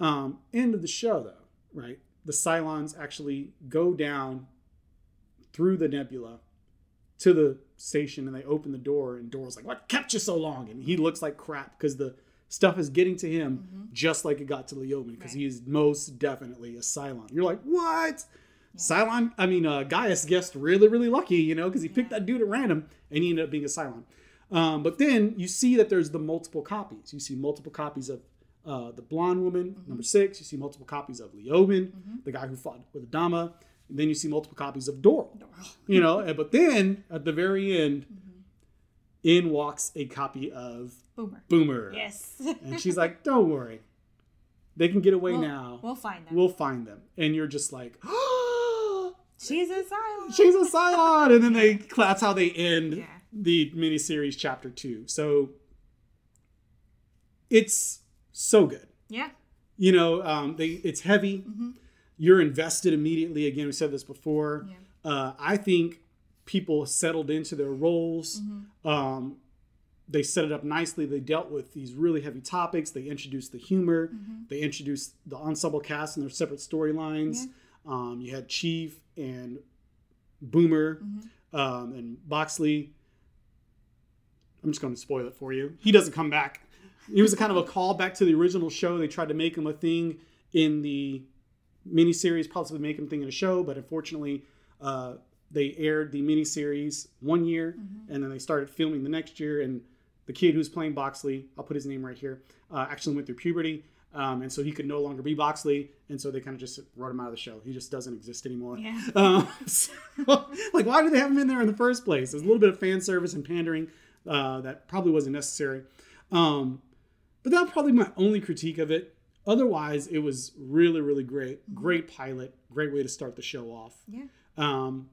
Um, end of the show, though, right? The Cylons actually go down through the nebula to the station and they open the door and Doral's like, "What kept you so long?" And he looks like crap because the stuff is getting to him just like it got to Leoben because Right. he is most definitely a Cylon. You're like, "What?" Cylon, I mean, uh, Gaius guessed really, really lucky, you know, because he picked that dude at random and he ended up being a Cylon. Um, but then you see that there's the multiple copies. You see multiple copies of uh, the blonde woman, number six. You see multiple copies of Leoben, the guy who fought with Adama. And then you see multiple copies of Doral. (laughs) You know, but then at the very end, in walks a copy of Boomer. Boomer. Yes. (laughs) And she's like, don't worry. They can get away we'll, now. We'll find them. We'll find them. And you're just like, (gasps) She's a Cylon. she's a Cylon. And then they, that's how they end Yeah. The miniseries chapter two. So it's so good. Yeah. You know, um, they it's heavy. You're invested immediately. Again, we said this before. Yeah. Uh, I think people settled into their roles. Um, they set it up nicely. They dealt with these really heavy topics. They introduced the humor. They introduced the ensemble cast and their separate storylines. Um, you had Chief and Boomer um, and Boxey. I'm just going to spoil it for you. He doesn't come back. He was a kind of a callback to the original show. They tried to make him a thing in the miniseries, possibly make him a thing in a show, but unfortunately, uh, they aired the miniseries one year, and then they started filming the next year. And the kid who's playing Boxey, I'll put his name right here, uh, actually went through puberty. Um, and so he could no longer be Boxey, and so they kind of just wrote him out of the show. He just doesn't exist anymore. Yeah. (laughs) Um, so, (laughs) like, why did they have him in there in the first place? There's a little bit of fan service and pandering uh, that probably wasn't necessary. Um, but that's probably my only critique of it. Otherwise, it was really, really great. Great pilot. Great way to start the show off. Yeah. Um,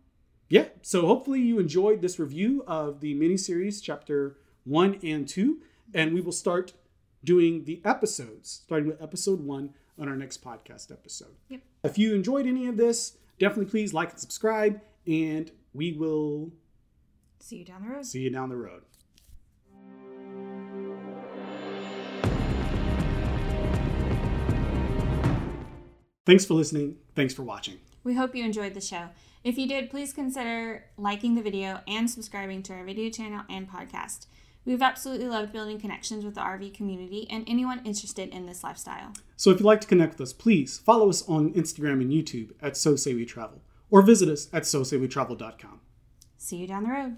yeah. So hopefully you enjoyed this review of the miniseries, chapter one and two, and we will start doing the episodes, starting with episode one on our next podcast episode. Yep. If you enjoyed any of this, definitely please like and subscribe, and we will See you down the road. see you down the road. Thanks for listening. Thanks for watching. We hope you enjoyed the show. If you did, please consider liking the video and subscribing to our video channel and podcast. We've absolutely loved building connections with the RV community and anyone interested in this lifestyle. So if you'd like to connect with us, please follow us on Instagram and YouTube at So Say We Travel, or visit us at SoSayWeTravel.com. See you down the road.